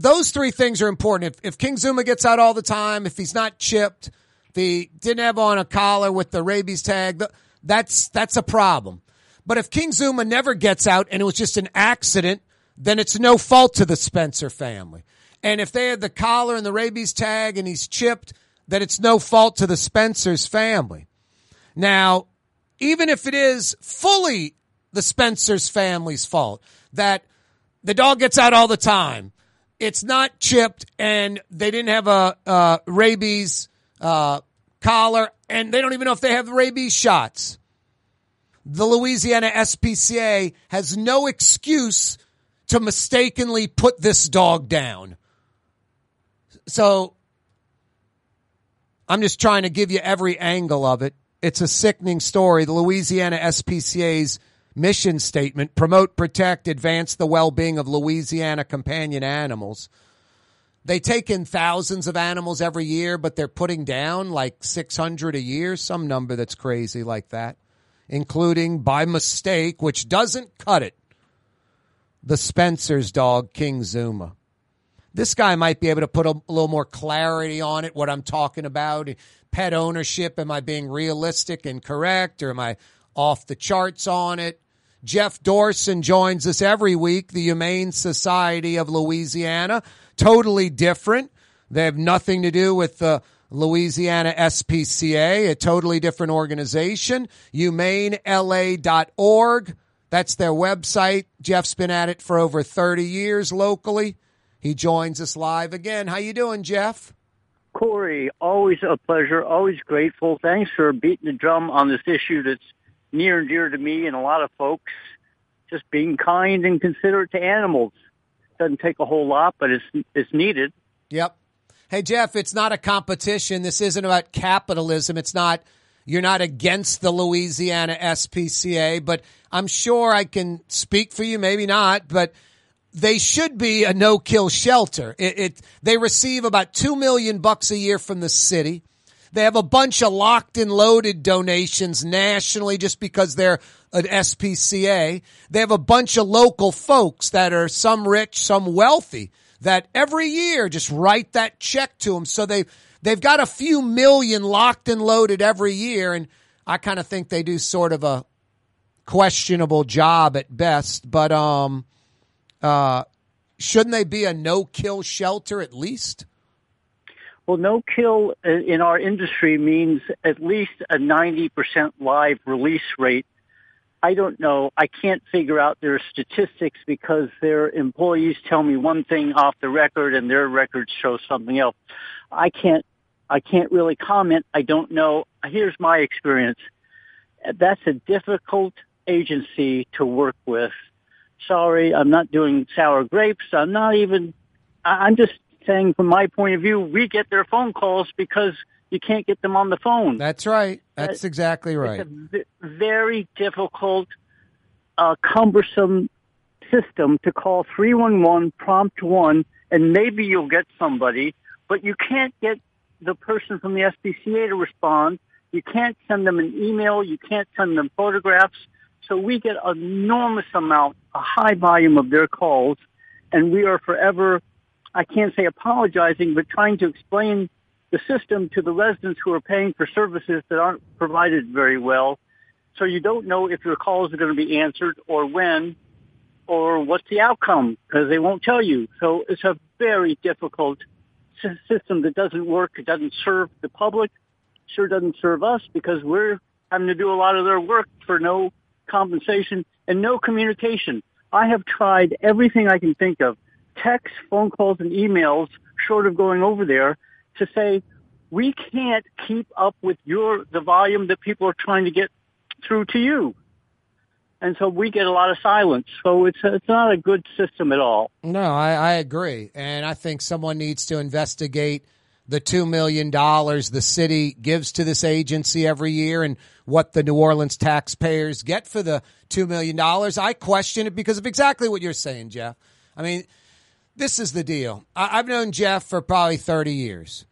those three things are important. If, if King Zuma gets out all the time, if he's not chipped, if he didn't have on a collar with the rabies tag, th- that's that's a problem. But if King Zuma never gets out and it was just an accident, then it's no fault to the Spencer family. And if they had the collar and the rabies tag and he's chipped, then it's no fault to the Spencer's family. Now, even if it is fully the Spencer's family's fault that the dog gets out all the time, it's not chipped and they didn't have a uh, rabies uh, collar and they don't even know if they have rabies shots. The Louisiana SPCA has no excuse to mistakenly put this dog down. So I'm just trying to give you every angle of it. It's a sickening story. The Louisiana SPCA's mission statement promote, protect, advance the well being of Louisiana companion animals. They take in thousands of animals every year, but they're putting down like 600 a year, some number that's crazy like that, including by mistake, which doesn't cut it, the Spencer's dog, King Zuma. This guy might be able to put a, a little more clarity on it, what I'm talking about. Pet ownership, am I being realistic and correct, or am I off the charts on it? Jeff Dorson joins us every week, the Humane Society of Louisiana. Totally different. They have nothing to do with the Louisiana SPCA, a totally different organization. HumaneLA.org. That's their website. Jeff's been at it for over 30 years locally. He joins us live again. How you doing, Jeff? Corey, always a pleasure, always grateful. Thanks for beating the drum on this issue that's near and dear to me and a lot of folks. Just being kind and considerate to animals. Doesn't take a whole lot, but it's it's needed. Yep. Hey Jeff, it's not a competition. This isn't about capitalism. It's not you're not against the Louisiana SPCA, but I'm sure I can speak for you, maybe not, but they should be a no-kill shelter. It, it, they receive about two million bucks a year from the city. They have a bunch of locked and loaded donations nationally just because they're an SPCA. They have a bunch of local folks that are some rich, some wealthy that every year just write that check to them. So they they've got a few million locked and loaded every year, and I kind of think they do sort of a questionable job at best. But um, uh, shouldn't they be a no kill shelter at least? Well, no kill in our industry means at least a 90% live release rate. I don't know. I can't figure out their statistics because their employees tell me one thing off the record and their records show something else. I can't, I can't really comment. I don't know. Here's my experience. That's a difficult agency to work with. Sorry, I'm not doing sour grapes. I'm not even, I'm just saying from my point of view, we get their phone calls because you can't get them on the phone. That's right. That's exactly right. It's a very difficult, uh, cumbersome system to call 311 prompt one and maybe you'll get somebody, but you can't get the person from the SPCA to respond. You can't send them an email. You can't send them photographs. So we get an enormous amount, a high volume of their calls, and we are forever I can't say apologizing, but trying to explain the system to the residents who are paying for services that aren't provided very well. So you don't know if your calls are going to be answered or when or what's the outcome because they won't tell you. So it's a very difficult system that doesn't work. It doesn't serve the public. Sure doesn't serve us because we're having to do a lot of their work for no compensation and no communication. I have tried everything I can think of texts, phone calls, and emails short of going over there to say, we can't keep up with your, the volume that people are trying to get through to you. And so we get a lot of silence. So it's, it's not a good system at all. No, I, I agree. And I think someone needs to investigate the $2 million the city gives to this agency every year and what the New Orleans taxpayers get for the $2 million. I question it because of exactly what you're saying, Jeff. I mean, this is the deal. I, have known Jeff for probably 30 years.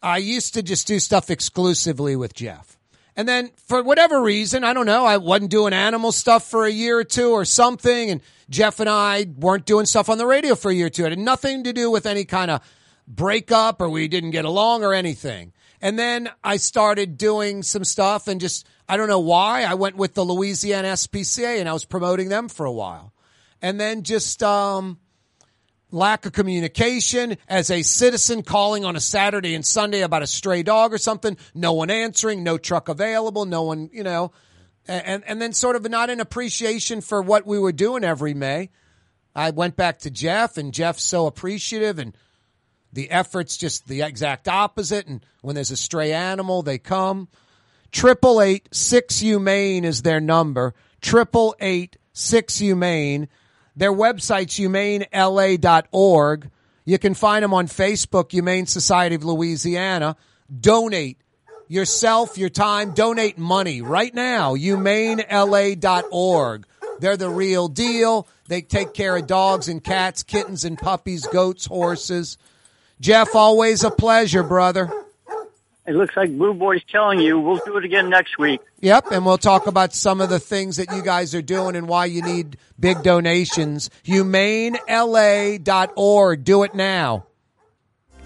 I used to just do stuff exclusively with Jeff. And then for whatever reason, I don't know, I wasn't doing animal stuff for a year or two or something. And Jeff and I weren't doing stuff on the radio for a year or two. It had nothing to do with any kind of breakup or we didn't get along or anything. And then I started doing some stuff and just, I don't know why. I went with the Louisiana SPCA and I was promoting them for a while. And then just, um, lack of communication as a citizen calling on a Saturday and Sunday about a stray dog or something, no one answering, no truck available, no one, you know, and, and then sort of not an appreciation for what we were doing every May. I went back to Jeff and Jeff's so appreciative and the effort's just the exact opposite. And when there's a stray animal, they come. Triple eight six humane is their number. Triple eight six humane. Their website's humanela.org. You can find them on Facebook, Humane Society of Louisiana. Donate yourself, your time, donate money right now, humanela.org. They're the real deal. They take care of dogs and cats, kittens and puppies, goats, horses. Jeff, always a pleasure, brother. It looks like Blue Boy's telling you we'll do it again next week. Yep, and we'll talk about some of the things that you guys are doing and why you need big donations. HumaneLA.org. Do it now.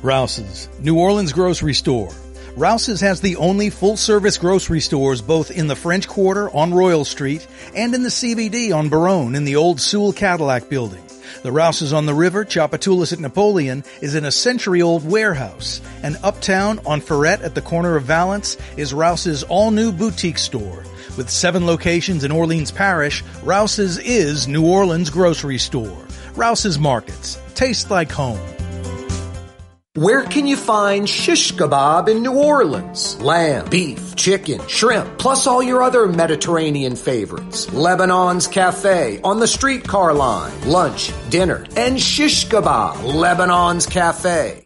Rouse's, New Orleans grocery store. Rouse's has the only full service grocery stores both in the French Quarter on Royal Street and in the CBD on Baronne in the old Sewell Cadillac building. The Rouse's on the river, Tchoupitoulas at Napoleon, is in a century old warehouse. And uptown on Freret at the corner of Valence is Rouse's all new boutique store. With seven locations in Orleans Parish, Rouse's is New Orleans grocery store. Rouse's Markets. Taste like home. Where can you find shish kebab in New Orleans? Lamb, beef, chicken, shrimp, plus all your other Mediterranean favorites. Lebanon's Cafe on the streetcar line. Lunch, dinner, and shish kebab. Lebanon's Cafe.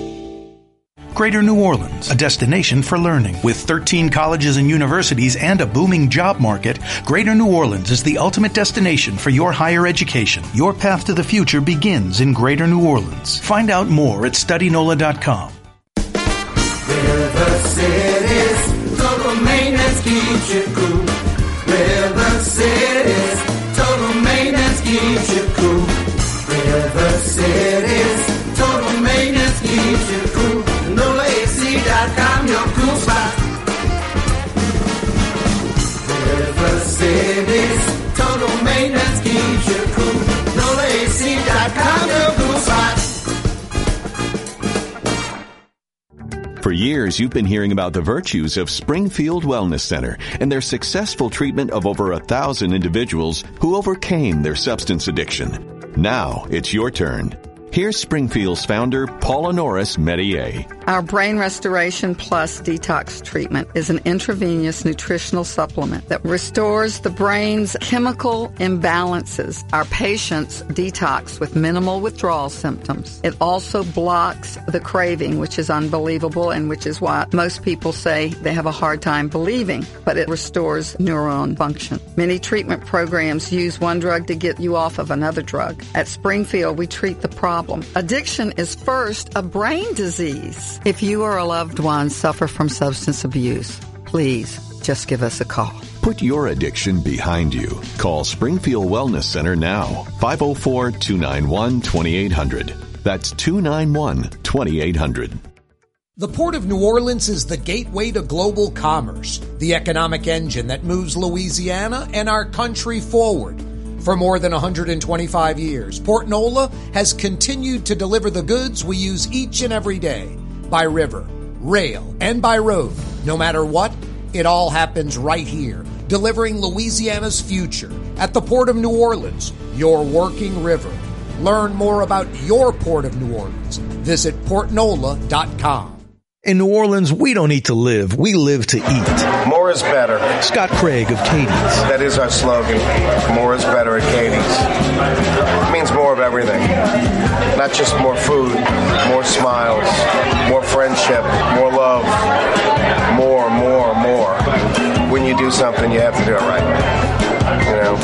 Greater New Orleans, a destination for learning. With 13 colleges and universities and a booming job market, Greater New Orleans is the ultimate destination for your higher education. Your path to the future begins in Greater New Orleans. Find out more at studynola.com. River Cities, total maintenance keeps you cool. River Cities, total maintenance keeps you cool. River Cities, For years, you've been hearing about the virtues of Springfield Wellness Center and their successful treatment of over a thousand individuals who overcame their substance addiction. Now it's your turn. Here's Springfield's founder, Paula Norris Medier. Our Brain Restoration Plus Detox Treatment is an intravenous nutritional supplement that restores the brain's chemical imbalances. Our patients detox with minimal withdrawal symptoms. It also blocks the craving, which is unbelievable and which is why most people say they have a hard time believing, but it restores neuron function. Many treatment programs use one drug to get you off of another drug. At Springfield, we treat the problem. Addiction is first a brain disease. If you or a loved one suffer from substance abuse, please just give us a call. Put your addiction behind you. Call Springfield Wellness Center now. 504 291 2800. That's 291 2800. The Port of New Orleans is the gateway to global commerce, the economic engine that moves Louisiana and our country forward. For more than 125 years, Port Nola has continued to deliver the goods we use each and every day by river, rail, and by road. No matter what, it all happens right here, delivering Louisiana's future at the Port of New Orleans, your working river. Learn more about your Port of New Orleans. Visit portnola.com. In New Orleans, we don't eat to live, we live to eat. More is better. Scott Craig of Katie's. That is our slogan. More is better at Katie's. It means more of everything. Not just more food, more smiles, more friendship, more love, more, more, more. When you do something, you have to do it right. You know,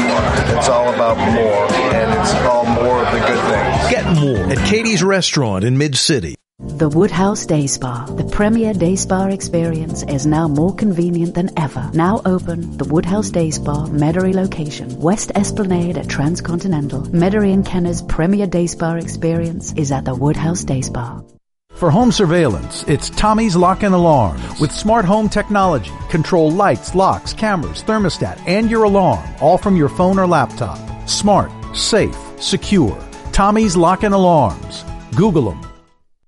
it's all about more, and it's all more of the good things. Get more at Katie's Restaurant in Mid City. The Woodhouse Day Spa, the premier day spa experience, is now more convenient than ever. Now open, the Woodhouse Day Spa, Metairie location, West Esplanade at Transcontinental. Metairie and Kenner's premier day spa experience is at the Woodhouse Day Spa. For home surveillance, it's Tommy's Lock and Alarm. With smart home technology, control lights, locks, cameras, thermostat, and your alarm, all from your phone or laptop. Smart, safe, secure. Tommy's Lock and Alarms. Google them.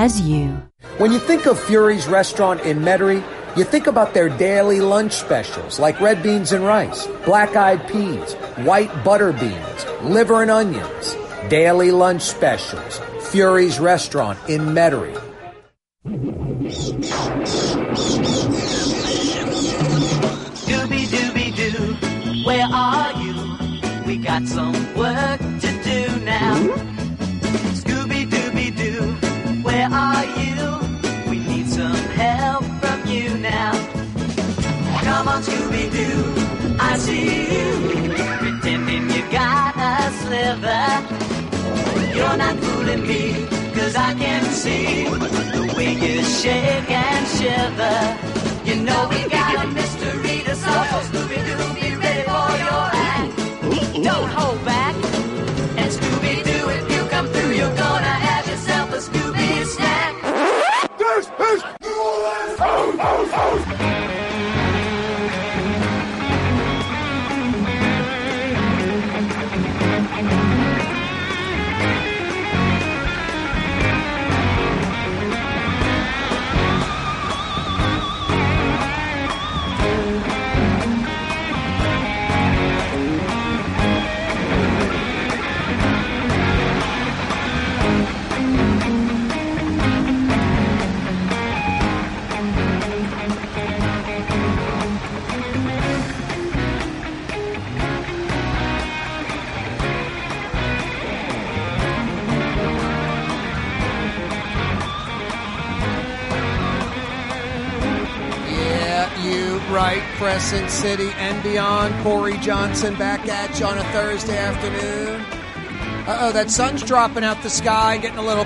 as you. When you think of Fury's restaurant in Metairie, you think about their daily lunch specials like red beans and rice, black eyed peas, white butter beans, liver and onions. Daily lunch specials. Fury's restaurant in Metairie. Dooby dooby doo, where are you? We got some work to do now. Come on, Scooby Doo, I see you pretending you got a sliver. You're not fooling me, cause I can see the way you shake and shiver. You know we got a mystery to solve, so Scooby Doo, be ready for your act. Don't hold back. And Scooby Doo, if you come through, you're gonna have yourself a Scooby snack. This is Crescent City and beyond. Corey Johnson back at you on a Thursday afternoon. Uh oh, that sun's dropping out the sky, getting a little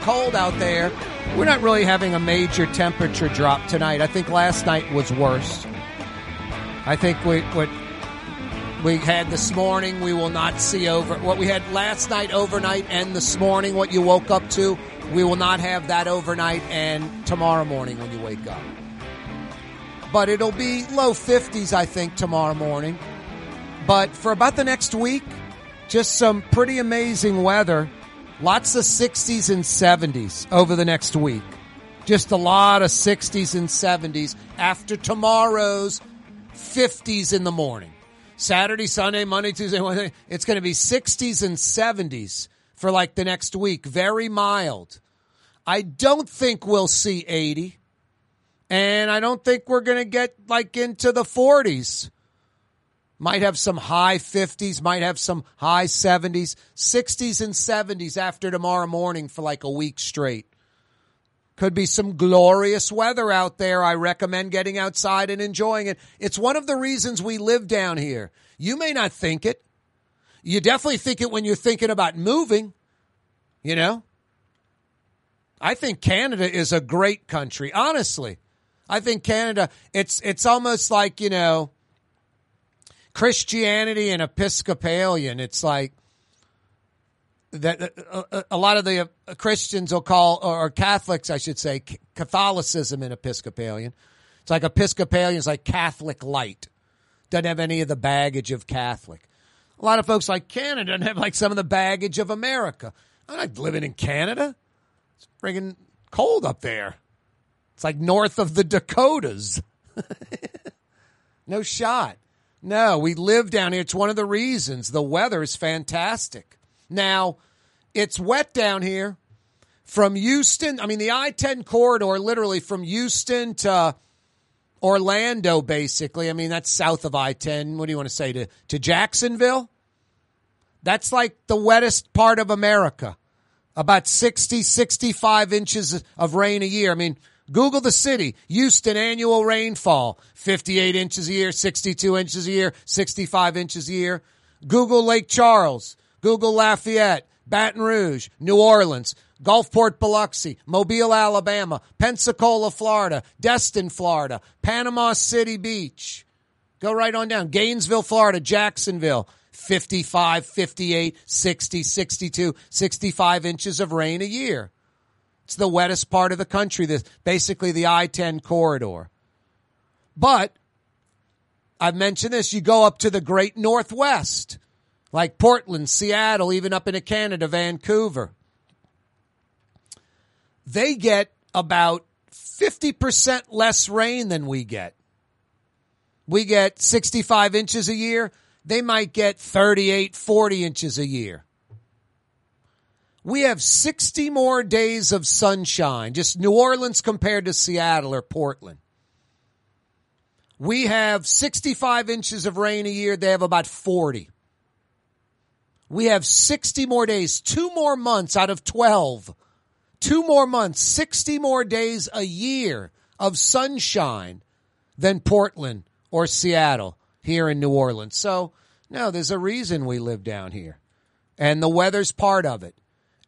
cold out there. We're not really having a major temperature drop tonight. I think last night was worse. I think we what we had this morning we will not see over what we had last night overnight and this morning what you woke up to we will not have that overnight and tomorrow morning when you wake up but it'll be low 50s i think tomorrow morning but for about the next week just some pretty amazing weather lots of 60s and 70s over the next week just a lot of 60s and 70s after tomorrow's 50s in the morning Saturday, Sunday, Monday, Tuesday, Wednesday. It's going to be 60s and 70s for like the next week. Very mild. I don't think we'll see 80. And I don't think we're going to get like into the 40s. Might have some high 50s, might have some high 70s, 60s and 70s after tomorrow morning for like a week straight. Could be some glorious weather out there. I recommend getting outside and enjoying it. It's one of the reasons we live down here. You may not think it. You definitely think it when you're thinking about moving, you know? I think Canada is a great country, honestly. I think Canada it's it's almost like, you know, Christianity and Episcopalian. It's like that a, a lot of the uh, Christians will call, or Catholics, I should say, Catholicism and Episcopalian. It's like Episcopalian is like Catholic light. Doesn't have any of the baggage of Catholic. A lot of folks like Canada have like some of the baggage of America. I'm not living in Canada. It's friggin' cold up there. It's like north of the Dakotas. <laughs> no shot. No, we live down here. It's one of the reasons. The weather is fantastic. Now, it's wet down here from Houston. I mean, the I 10 corridor, literally from Houston to Orlando, basically. I mean, that's south of I 10. What do you want to say? To, to Jacksonville? That's like the wettest part of America. About 60, 65 inches of rain a year. I mean, Google the city. Houston annual rainfall, 58 inches a year, 62 inches a year, 65 inches a year. Google Lake Charles. Google Lafayette, Baton Rouge, New Orleans. Gulfport, Biloxi, Mobile, Alabama, Pensacola, Florida, Destin, Florida, Panama City Beach. Go right on down. Gainesville, Florida, Jacksonville, 55, 58, 60, 62, 65 inches of rain a year. It's the wettest part of the country, this basically the I-10 corridor. But I've mentioned this, you go up to the great Northwest, like Portland, Seattle, even up into Canada, Vancouver. They get about 50% less rain than we get. We get 65 inches a year. They might get 38, 40 inches a year. We have 60 more days of sunshine, just New Orleans compared to Seattle or Portland. We have 65 inches of rain a year. They have about 40. We have 60 more days, two more months out of 12. Two more months, 60 more days a year of sunshine than Portland or Seattle here in New Orleans. So, no, there's a reason we live down here. And the weather's part of it.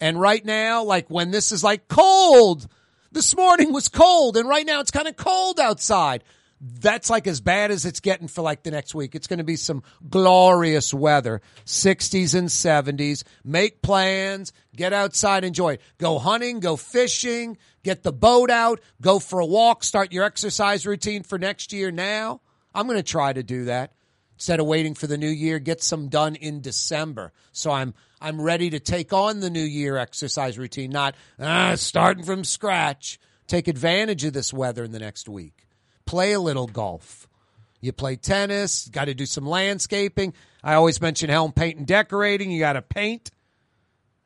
And right now, like when this is like cold, this morning was cold and right now it's kind of cold outside. That's like as bad as it's getting for like the next week. It's going to be some glorious weather, 60s and 70s. Make plans, get outside, enjoy it. Go hunting, go fishing, get the boat out, go for a walk, start your exercise routine for next year now. I'm going to try to do that instead of waiting for the new year. Get some done in December, so I'm I'm ready to take on the new year exercise routine. Not ah, starting from scratch. Take advantage of this weather in the next week. Play a little golf. You play tennis. Got to do some landscaping. I always mention helm paint and decorating. You got to paint.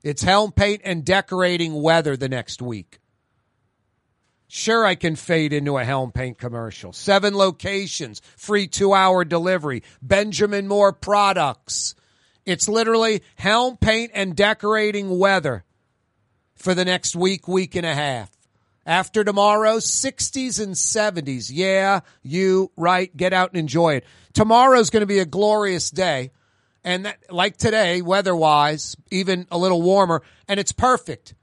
It's helm paint and decorating weather the next week. Sure, I can fade into a Helm Paint commercial. Seven locations, free two hour delivery, Benjamin Moore products. It's literally Helm Paint and decorating weather for the next week, week and a half. After tomorrow, 60s and 70s. Yeah, you right. Get out and enjoy it. Tomorrow's going to be a glorious day. And that, like today, weather wise, even a little warmer. And it's perfect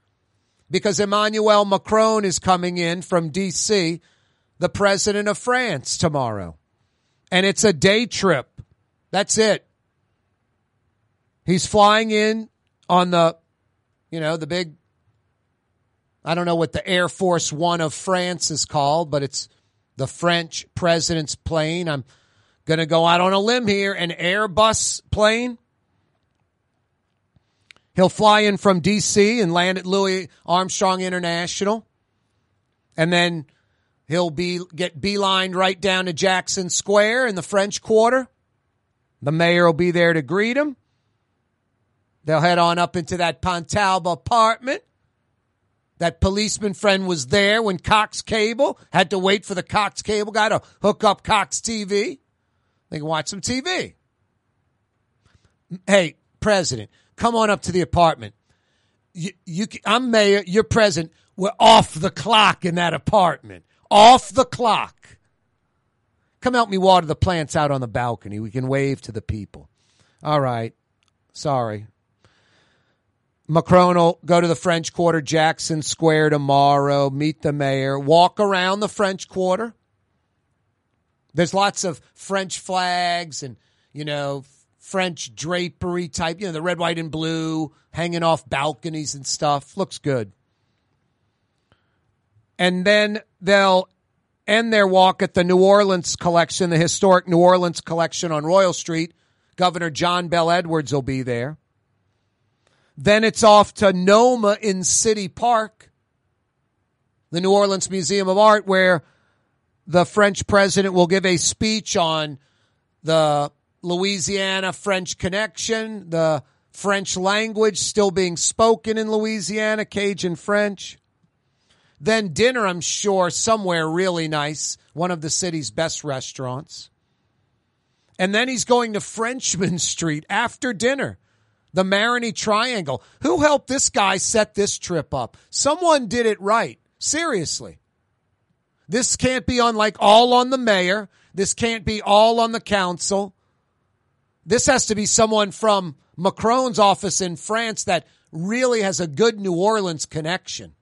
because Emmanuel Macron is coming in from DC, the president of France tomorrow. And it's a day trip. That's it. He's flying in on the, you know, the big, I don't know what the Air Force One of France is called, but it's the French president's plane. I'm going to go out on a limb here an Airbus plane. He'll fly in from D.C. and land at Louis Armstrong International. And then he'll be get beelined right down to Jackson Square in the French Quarter. The mayor will be there to greet him. They'll head on up into that Pontalba apartment. That policeman friend was there when Cox Cable had to wait for the Cox Cable guy to hook up Cox TV. They can watch some TV. Hey, President, come on up to the apartment. You, you, I'm mayor, you're president. We're off the clock in that apartment. Off the clock. Come help me water the plants out on the balcony. We can wave to the people. All right. Sorry. Macron will go to the French Quarter, Jackson Square tomorrow, meet the mayor, walk around the French Quarter. There's lots of French flags and, you know, French drapery type, you know, the red, white, and blue hanging off balconies and stuff. Looks good. And then they'll end their walk at the New Orleans collection, the historic New Orleans collection on Royal Street. Governor John Bel Edwards will be there. Then it's off to Noma in City Park, the New Orleans Museum of Art, where the French president will give a speech on the Louisiana French connection, the French language still being spoken in Louisiana, Cajun French. Then dinner, I'm sure, somewhere really nice, one of the city's best restaurants. And then he's going to Frenchmen <laughs> Street after dinner, the Marigny Triangle. Who helped this guy set this trip up? Someone did it right. Seriously. This can't be on like all on the mayor. This can't be all on the council. This has to be someone from Macron's office in France that really has a good New Orleans connection.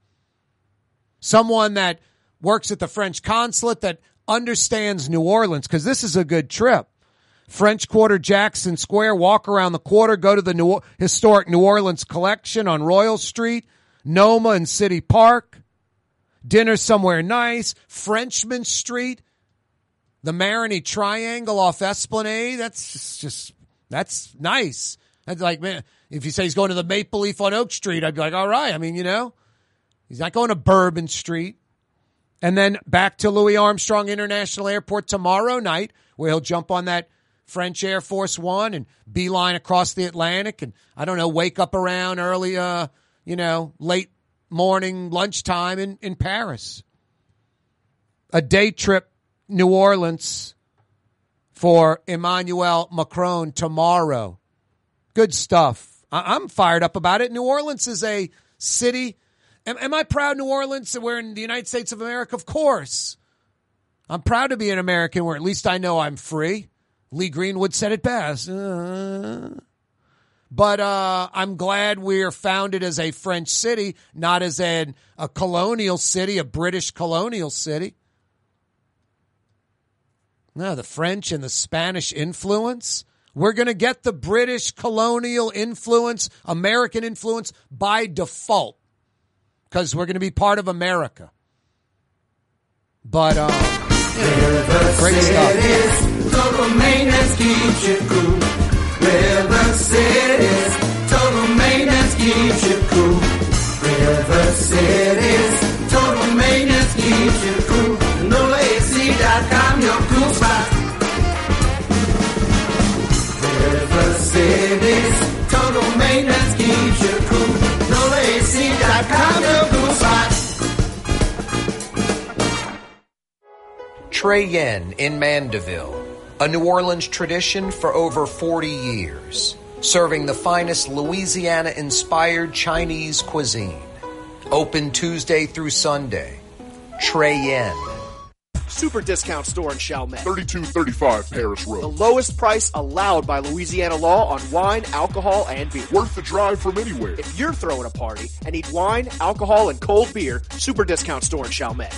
Someone that works at the French consulate that understands New Orleans because this is a good trip. French Quarter, Jackson Square, walk around the quarter, go to the New, historic New Orleans collection on Royal Street, Noma and City Park, dinner somewhere nice, Frenchmen Street, the Marigny Triangle off Esplanade. That's just, just that's nice. That's like, man, if you say he's going to the Maple Leaf on Oak Street, I'd be like, all right. I mean, you know, he's not going to Bourbon Street. And then back to Louis Armstrong International Airport tomorrow night, where he'll jump on that French Air Force One and beeline across the Atlantic, and I don't know, wake up around early, uh, you know, late morning lunchtime in in Paris. A day trip, New Orleans, for Emmanuel Macron tomorrow. Good stuff. I- I'm fired up about it. New Orleans is a city. Am, am I proud, New Orleans? We're in the United States of America, of course. I'm proud to be an American where at least I know I'm free. Lee Greenwood said it best. Uh, but uh, I'm glad we're founded as a French city, not as an, a colonial city, a British colonial city. No, the French and the Spanish influence. We're going to get the British colonial influence, American influence by default because we're going to be part of America. But, um, great stuff. Total maintenance keeps you cool. River Cities, total maintenance keeps you cool. River Cities, total maintenance keeps you cool. Trey Yuen in Mandeville, a New Orleans tradition for over 40 years, serving the finest Louisiana inspired Chinese cuisine. Open Tuesday through Sunday. Trey Yuen. Super discount store in Chalmette. 3235 Paris Road. The lowest price allowed by Louisiana law on wine, alcohol, and beer. Worth the drive from anywhere. If you're throwing a party and need wine, alcohol, and cold beer, super discount store in Chalmette.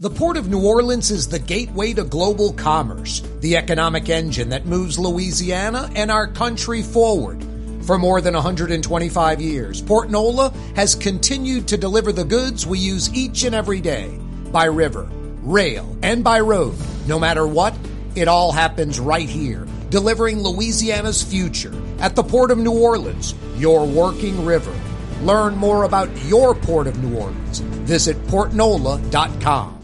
The Port of New Orleans is the gateway to global commerce, the economic engine that moves Louisiana and our country forward. For more than 125 years, Port Nola has continued to deliver the goods we use each and every day by river, rail, and by road. No matter what, it all happens right here, delivering Louisiana's future at the Port of New Orleans, your working river. Learn more about your Port of New Orleans. Visit portnola.com.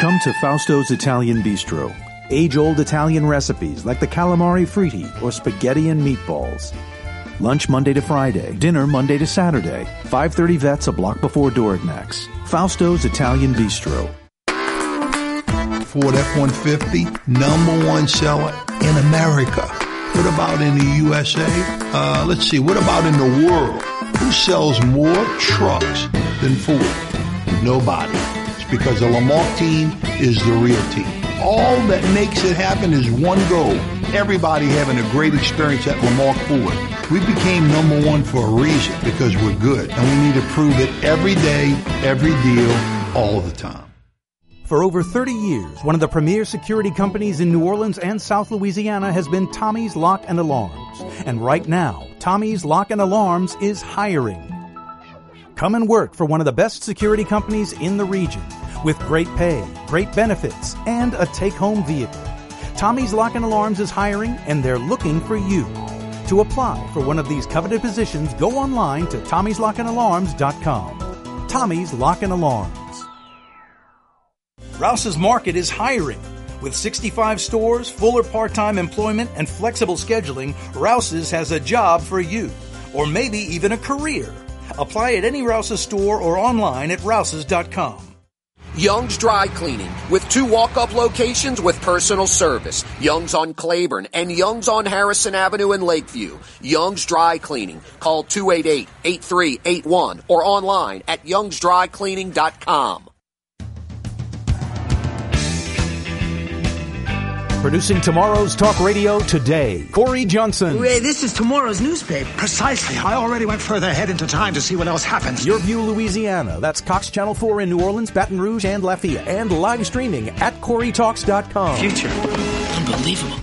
Come to Fausto's Italian Bistro. Age old Italian recipes like the calamari fritti or spaghetti and meatballs. Lunch Monday to Friday, dinner Monday to Saturday. 530 Vets a block before Dorignac's. Fausto's Italian Bistro. Ford F-150, number one seller in America. What about in the USA? Uh, let's see, what about in the world? Who sells more trucks than Ford? Nobody. Because the Lamarque team is the real team. All that makes it happen is one goal. Everybody having a great experience at Lamarque Ford. We became number one for a reason because we're good and we need to prove it every day, every deal, all the time. For over 30 years, one of the premier security companies in New Orleans and South Louisiana has been Tommy's Lock and Alarms. And right now, Tommy's Lock and Alarms is hiring. Come and work for one of the best security companies in the region with great pay, great benefits, and a take-home vehicle. Tommy's Lock and Alarms is hiring and they're looking for you. To apply for one of these coveted positions, go online to tommy'slockandalarms.com. Tommy's Lock and Alarms. Rouse's Market is hiring. With 65 stores, full or part-time employment, and flexible scheduling, Rouse's has a job for you. Or maybe even a career. Apply at any Rouse's store or online at rouses.com. Young's Dry Cleaning with two walk-up locations with personal service. Young's on Claiborne and Young's on Harrison Avenue in Lakeview. Young's Dry Cleaning. Call 288-8381 or online at youngsdrycleaning.com. Producing tomorrow's talk radio today, Corey Johnson. Hey, this is tomorrow's newspaper. Precisely. I already went further ahead into time to see what else happens. YurView, Louisiana. That's Cox Channel 4 in New Orleans, Baton Rouge, and Lafayette. And live streaming at CoreyTalks.com. Future. Unbelievable.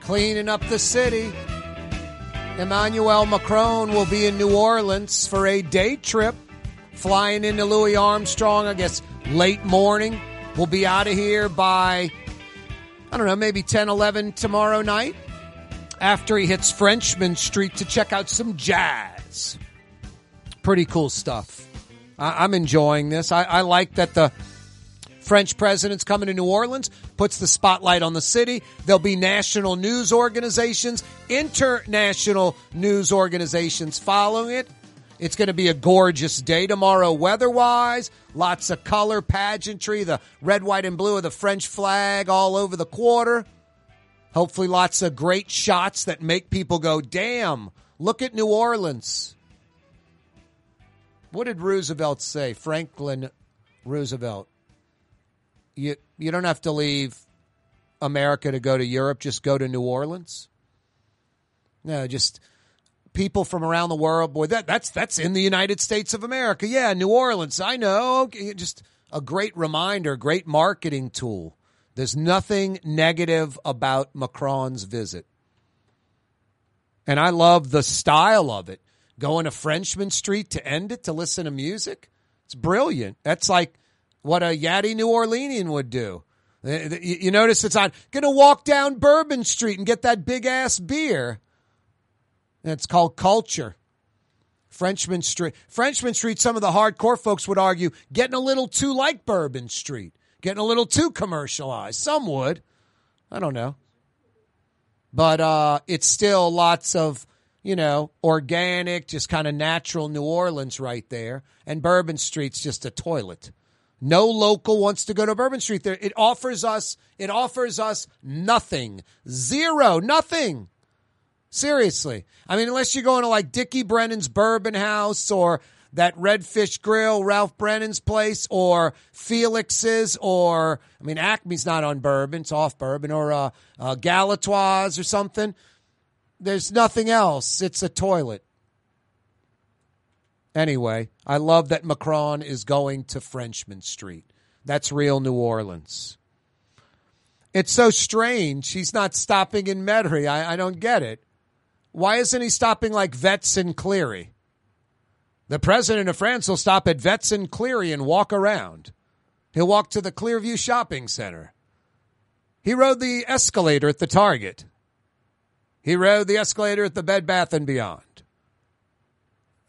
Cleaning up the city. Emmanuel Macron will be in New Orleans for a day trip, flying into Louis Armstrong, I guess, late morning. We'll be out of here by, I don't know, maybe 10, 11 tomorrow night after he hits Frenchmen Street to check out some jazz. Pretty cool stuff. I- am enjoying this. I-, I like that the French president's coming to New Orleans, puts the spotlight on the city. There'll be national news organizations, international news organizations following it. It's going to be a gorgeous day tomorrow, weather wise. Lots of color, pageantry, the red, white, and blue of the French flag all over the quarter. Hopefully, lots of great shots that make people go, damn, look at New Orleans. What did Roosevelt say? Franklin Roosevelt. You, you don't have to leave America to go to Europe, just go to New Orleans. No, just people from around the world. Boy, that that's that's in the United States of America. Yeah, New Orleans. I know. Just a great reminder, great marketing tool. There's nothing negative about Macron's visit. And I love the style of it. Going to Frenchmen Street to end it to listen to music. It's brilliant. That's like what a Yaddy New Orleanian would do. Eh, eh, you notice it's on, gonna walk down Bourbon Street and get that big ass beer. And it's called culture. Frenchmen Street. Frenchmen Street, some of the hardcore folks would argue, getting a little too like Bourbon Street, getting a little too commercialized. Some would. I don't know. But uh, it's still lots of, you know, organic, just kind of natural New Orleans right there. And Bourbon Street's just a toilet. No local wants to go to Bourbon Street there. It offers us, it offers us nothing. Zero, nothing. Seriously. I mean, unless you're going to like Dickie Brennan's Bourbon House or that Redfish Grill, Ralph Brennan's place, or Felix's, or, I mean, Acme's not on bourbon, it's off bourbon, or uh, uh, Galatoire's or something. There's nothing else. It's a toilet. Anyway, I love that Macron is going to Frenchmen Street. That's real New Orleans. It's so strange. He's not stopping in Metairie. I, I don't get it. Why isn't he stopping like Vets and Cleary? The president of France will stop at Vets and Cleary and walk around. He'll walk to the Clearview Shopping Center. He rode the escalator at the Target. He rode the escalator at the Bed Bath and Beyond.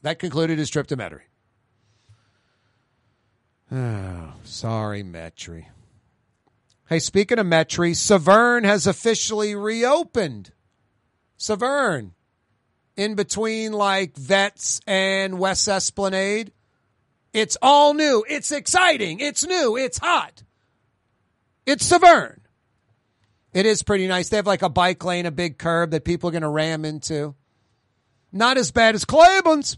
That concluded his trip to Metairie. Oh, <sighs> sorry, Metairie. Hey, speaking of Metairie, Severn has officially reopened. Severn, in between like Vets and West Esplanade. It's all new. It's exciting. It's new. It's hot. It's Severn. It is pretty nice. They have like a bike lane, a big curb that people are going to ram into. Not as bad as Claiborne's.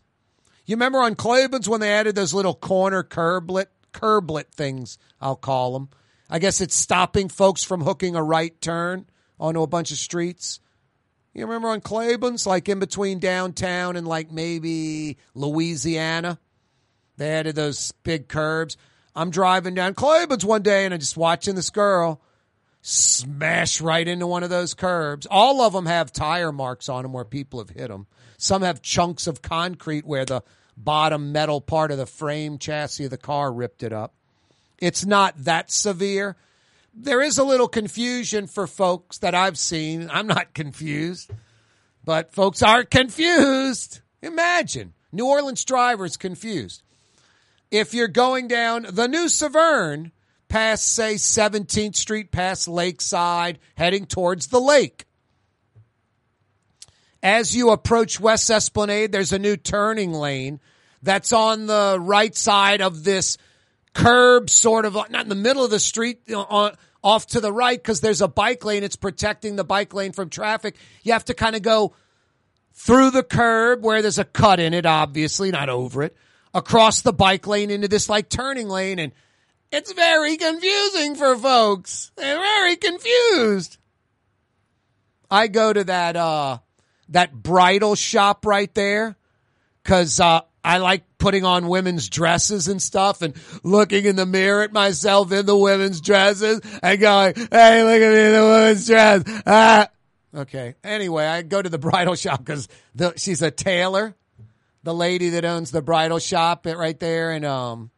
You remember on Claiborne's when they added those little corner curblet, curblet things, I'll call them. I guess it's stopping folks from hooking a right turn onto a bunch of streets. You remember on Claiborne's, like in between downtown and like maybe Louisiana? They added those big curbs. I'm driving down Claiborne's one day and I'm just watching this girl smash right into one of those curbs. All of them have tire marks on them where people have hit them. Some have chunks of concrete where the bottom metal part of the frame chassis of the car ripped it up. It's not that severe. There is a little confusion for folks that I've seen. I'm not <laughs> confused, but folks are confused. Imagine New Orleans drivers confused. If you're going down the new Severn, past, say, 17th Street, past Lakeside, heading towards the lake. As you approach West Esplanade, there's a new turning lane that's on the right side of this curb, sort of not in the middle of the street, uh, on, off to the right, because there's a bike lane. It's protecting the bike lane from traffic. You have to kind of go through the curb where there's a cut in it, obviously, not over it, across the bike lane into this like turning lane. And it's very confusing for folks. They're very confused. I go to that, uh, that bridal shop right there because, uh, I like putting on women's dresses and stuff and looking in the mirror at myself in the women's dresses and going, Hey, look at me in the women's dress. Ah. Okay. Anyway, I go to the <laughs> bridal shop because she's a tailor, the lady that owns the bridal shop right there. And, um,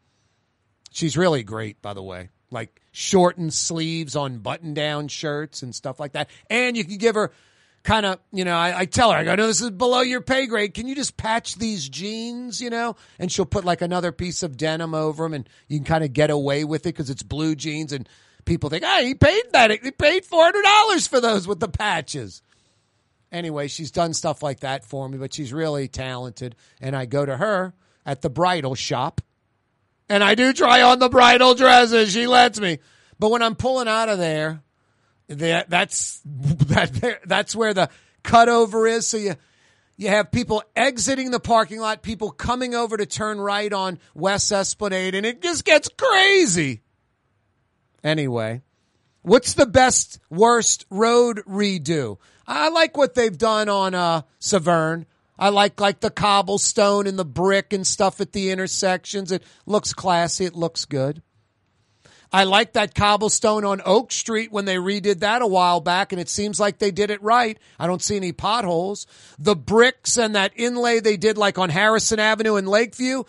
she's really great, by the way. Like shortened sleeves on button down shirts and stuff like that. And you can give her kind of, you know, I, I, tell her, I go, no, this is below your pay grade. Can you just patch these jeans, you know? And she'll put like another piece of denim over them and you can kind of get away with it because it's blue jeans and people think, hey, he paid that. He paid $400 for those with the patches. Anyway, she's done stuff like that for me, but she's really talented. And I go to her at the bridal shop and I do try on the bridal dresses. She lets me. But when I'm pulling out of there, that that's <laughs> that that's where the cutover is. So you you have people exiting the parking lot, people coming over to turn right on West Esplanade, and it just gets crazy. Anyway, what's the best worst road redo? I like what they've done on uh, Severn. I like like the cobblestone and the brick and stuff at the intersections. It looks classy. It looks good. I like that cobblestone on Oak Street when they redid that a while back, and it seems like they did it right. I don't see any potholes. The bricks and that inlay they did like on Harrison Avenue in Lakeview,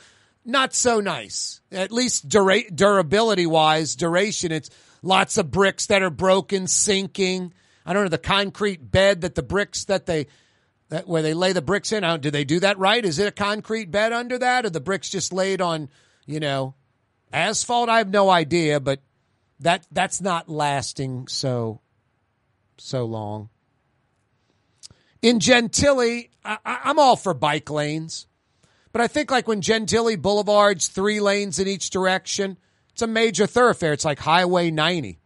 not so nice. At least dura- durability wise, duration, it's lots of bricks that are broken, sinking. I don't know the concrete bed that the bricks that they that where they lay the bricks in. Do they do that right? Is it a concrete bed under that, or the bricks just laid on, you know, Asphalt, I have no idea, but that that's not lasting so so long. In Gentilly, I, I'm all for bike lanes, but I think like when Gentilly Boulevard's three lanes in each direction, it's a major thoroughfare. It's like Highway 90.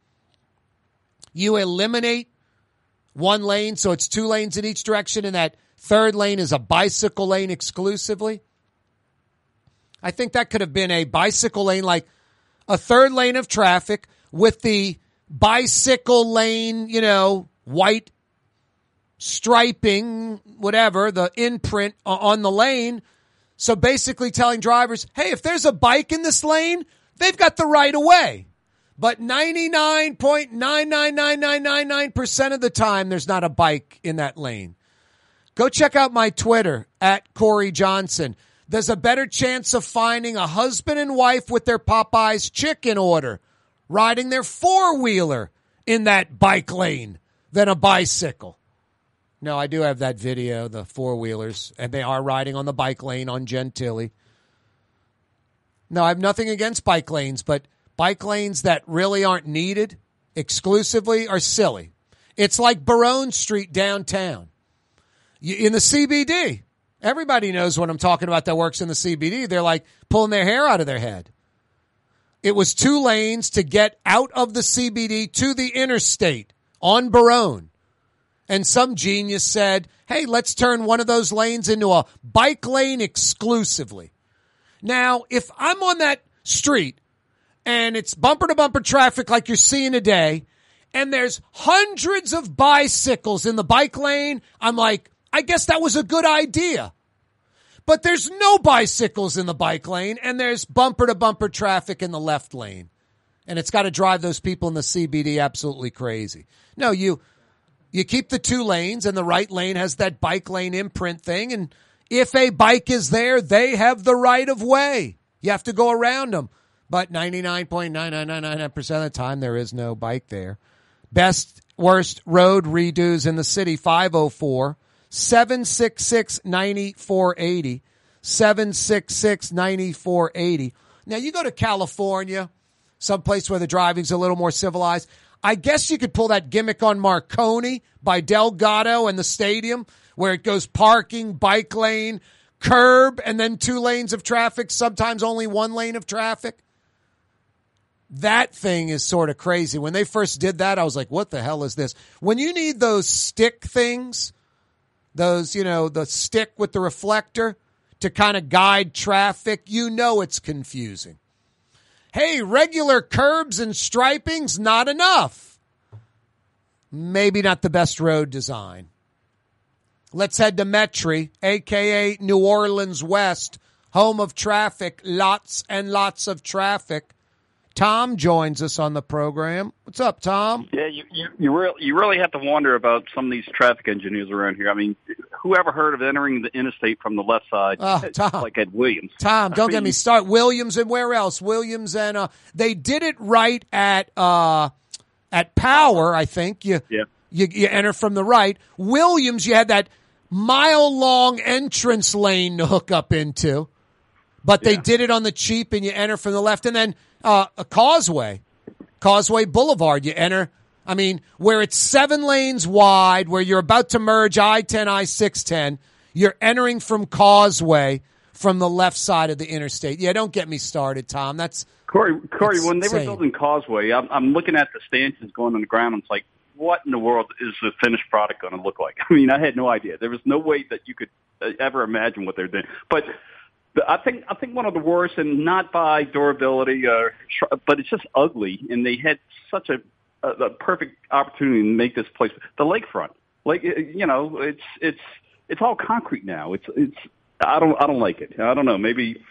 You eliminate one lane, so it's two lanes in each direction, and that third lane is a bicycle lane exclusively. I think that could have been a bicycle lane, like a third lane of traffic with the bicycle lane, you know, white striping, whatever, the imprint on the lane. So basically telling drivers, hey, if there's a bike in this lane, they've got the right of way. But 99.999999% of the time, there's not a bike in that lane. Go check out my Twitter at Corey Johnson there's a better chance of finding a husband and wife with their Popeyes chicken order riding their four wheeler in that bike lane than a bicycle. No, I do have that video, the four wheelers, and they are riding on the bike lane on Gentilly. No, I have nothing against bike lanes, but bike lanes that really aren't needed exclusively are silly. It's like Baronne Street downtown. In the CBD, Everybody knows what I'm talking about that works in the CBD. They're like pulling their hair out of their head. It was two lanes to get out of the CBD to the interstate on Baronne. And some genius said, hey, let's turn one of those lanes into a bike lane exclusively. Now, if I'm on that street and it's bumper to bumper traffic like you're seeing today, and there's hundreds of bicycles in the bike lane, I'm like, I guess that was a good idea. But there's no bicycles in the bike lane and there's bumper to bumper traffic in the left lane. And it's got to drive those people in the CBD absolutely crazy. No, you you keep the two lanes and the right lane has that bike lane imprint thing and if a bike is there, they have the right of way. You have to go around them. But 99.9999% of the time there is no bike there. Best worst road redos in the city 504 766 9480. 766 9480. Now, you go to California, someplace where the driving's a little more civilized. I guess you could pull that gimmick on Marconi by Delgado and the stadium where it goes parking, bike lane, curb, and then two lanes of traffic, sometimes only one lane of traffic. That thing is sort of crazy. When they first did that, I was like, what the hell is this? When you need those stick things, those, you know, the stick with the reflector to kind of guide traffic, you know it's confusing. Hey, regular curbs and striping's not enough. Maybe not the best road design. Let's head to Metairie, aka New Orleans West, home of traffic, lots and lots of traffic. Tom joins us on the program. What's up, Tom? Yeah, you you you really you really have to wonder about some of these traffic engineers around here. I mean, whoever heard of entering the interstate from the left side? Oh, <laughs> Tom. like Ed Williams. Tom, don't I get me started. Williams and where else? Williams and uh, they did it right at uh, at Power, I think. You, Yeah. you you enter from the right. Williams, you had that mile long entrance lane to hook up into, but they did it on the cheap, and you enter from the left, and then uh, a causeway, Causeway Boulevard. You enter. I mean, where it's seven lanes wide, where you're about to merge I ten, I six ten, you're entering from Causeway from the left side of the interstate. Yeah, don't get me started, Tom. That's Corey, Corey, That's when they were building Causeway, I'm, I'm looking at the stanchions going on the ground. And it's like, what in the world is the finished product going to look like? <laughs> I mean, I had no idea. There was no way that you could uh, ever imagine what they're doing. But I think I think one of the worst, and not by durability, or, but it's just ugly. And they had such a, a, a perfect opportunity to make this place the lakefront. Like you know, it's it's it's all concrete now. It's it's I don't I don't like it. I don't know. Maybe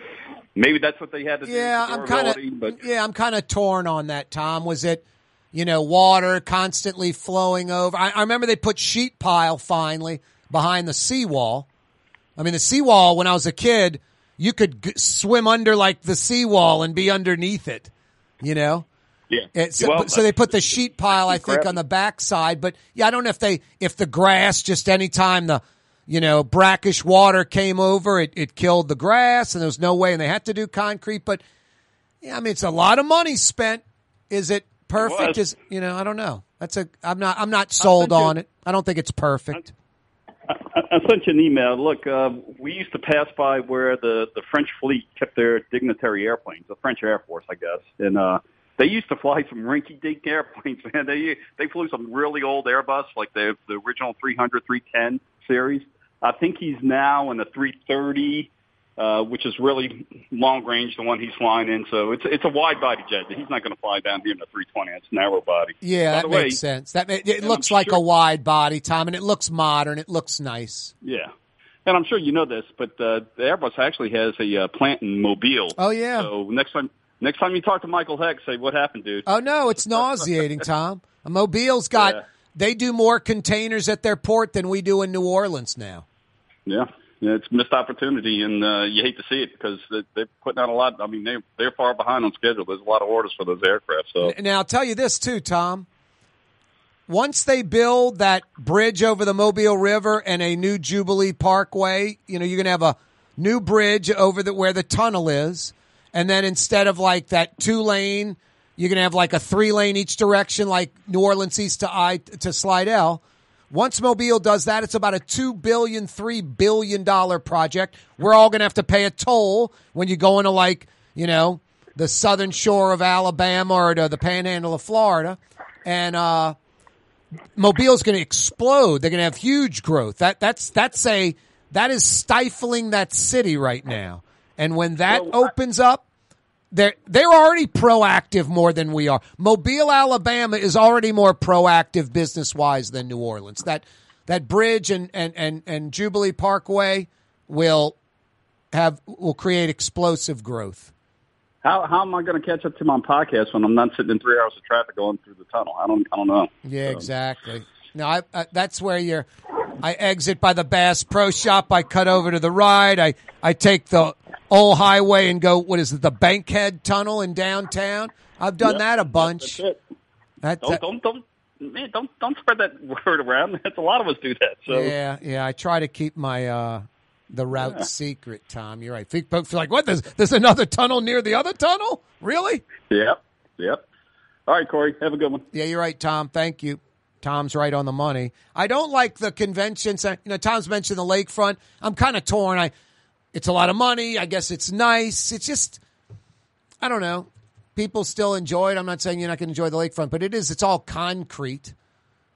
maybe that's what they had to do. Yeah, for I'm kinda, but yeah, I'm kind of torn on that. Tom, was it you know water constantly flowing over? I, I remember they put sheet pile finally behind the seawall. I mean, the seawall when I was a kid, you could g- swim under like the seawall and be underneath it. You know. Yeah. Eh, it's, Well, so they put the sheet pile, I think, on the backside. But yeah, I don't know if they if the grass just anytime the you know brackish water came over, it, it killed the grass, and there was no way, and they had to do concrete. But yeah, I mean, it's a lot of money spent. Is it perfect? was. Is you know, I don't know. That's a I'm not I'm not sold on it- it. I don't think it's perfect. I, I sent you an email. Look, uh, we used to pass by where the the French fleet kept their dignitary airplanes, the French Air Force, I guess, and uh, they used to fly some rinky-dink <laughs> airplanes. Man, they they flew some really old Airbus, like the the original 300, 310 series. I think he's now in the 330, uh, which is really long range, the one he's flying in. So it's it's a wide body jet. He's not going to fly down here in a 320. It's narrow body. Yeah, By that way, makes sense. That ma- it looks I'm like sure- a wide body, Tom, and it looks modern. It looks nice. Yeah. And I'm sure you know this, but uh, the Airbus actually has a uh, plant in Mobile. Oh yeah. So next time, next time you talk to Michael Hecht, say what happened, dude. Oh no, it's nauseating, <laughs> Tom. Mobile's got Yeah. they do more containers at their port than we do in New Orleans now. Yeah. Yeah, it's missed opportunity, and uh, you hate to see it because they- they're putting out a lot. I mean, they they're far behind on schedule. There's a lot of orders for those aircraft. So Now I'll tell you this too, Tom. Once they build that bridge over the Mobile River and a new Jubilee Parkway, you know, you're going to have a new bridge over the where the tunnel is, and then instead of like that two lane, you're going to have like a three lane each direction, like New Orleans East to I to Slidell. Once Mobile does that, it's about a two billion, three billion dollar project. We're all going to have to pay a toll when you go into like you know the southern shore of Alabama or to the Panhandle of Florida, and uh, Mobile's going to explode. They're going to have huge growth. That that's that's a that is stifling that city right now. And when that opens up, they're they're already proactive more than we are. Mobile, Alabama is already more proactive business wise than New Orleans. That that bridge and, and, and, and Jubilee Parkway will have will create explosive growth. How how am I going to catch up to my podcast when I'm not sitting in three hours of traffic going through the tunnel? I don't I don't know. Yeah, So, exactly. No, I, I, that's where you're. I exit by the Bass Pro Shop. I cut over to the right. I I take the old highway and go. What is it? The Bankhead Tunnel in downtown. I've done Yep, that a bunch. That's it. That- don't, that- don't don't man don't don't spread that <laughs> word around. That's a lot of us do that. So Yeah, yeah. I try to keep my uh the route secret. Tom, you're right. Think- Folks are like, what? There's there's another tunnel near the other tunnel? Really? Yep. Yep. All right, Corey. Have a good one. Yeah, you're right, Tom. Thank you. Tom's right on the money. I don't like the convention center. You know, Tom's mentioned the lakefront. I'm kind of torn. I, it's a lot of money. I guess it's nice. It's just, I don't know. People still enjoy it. I'm not saying you're not going to enjoy the lakefront, but it is. It's all concrete.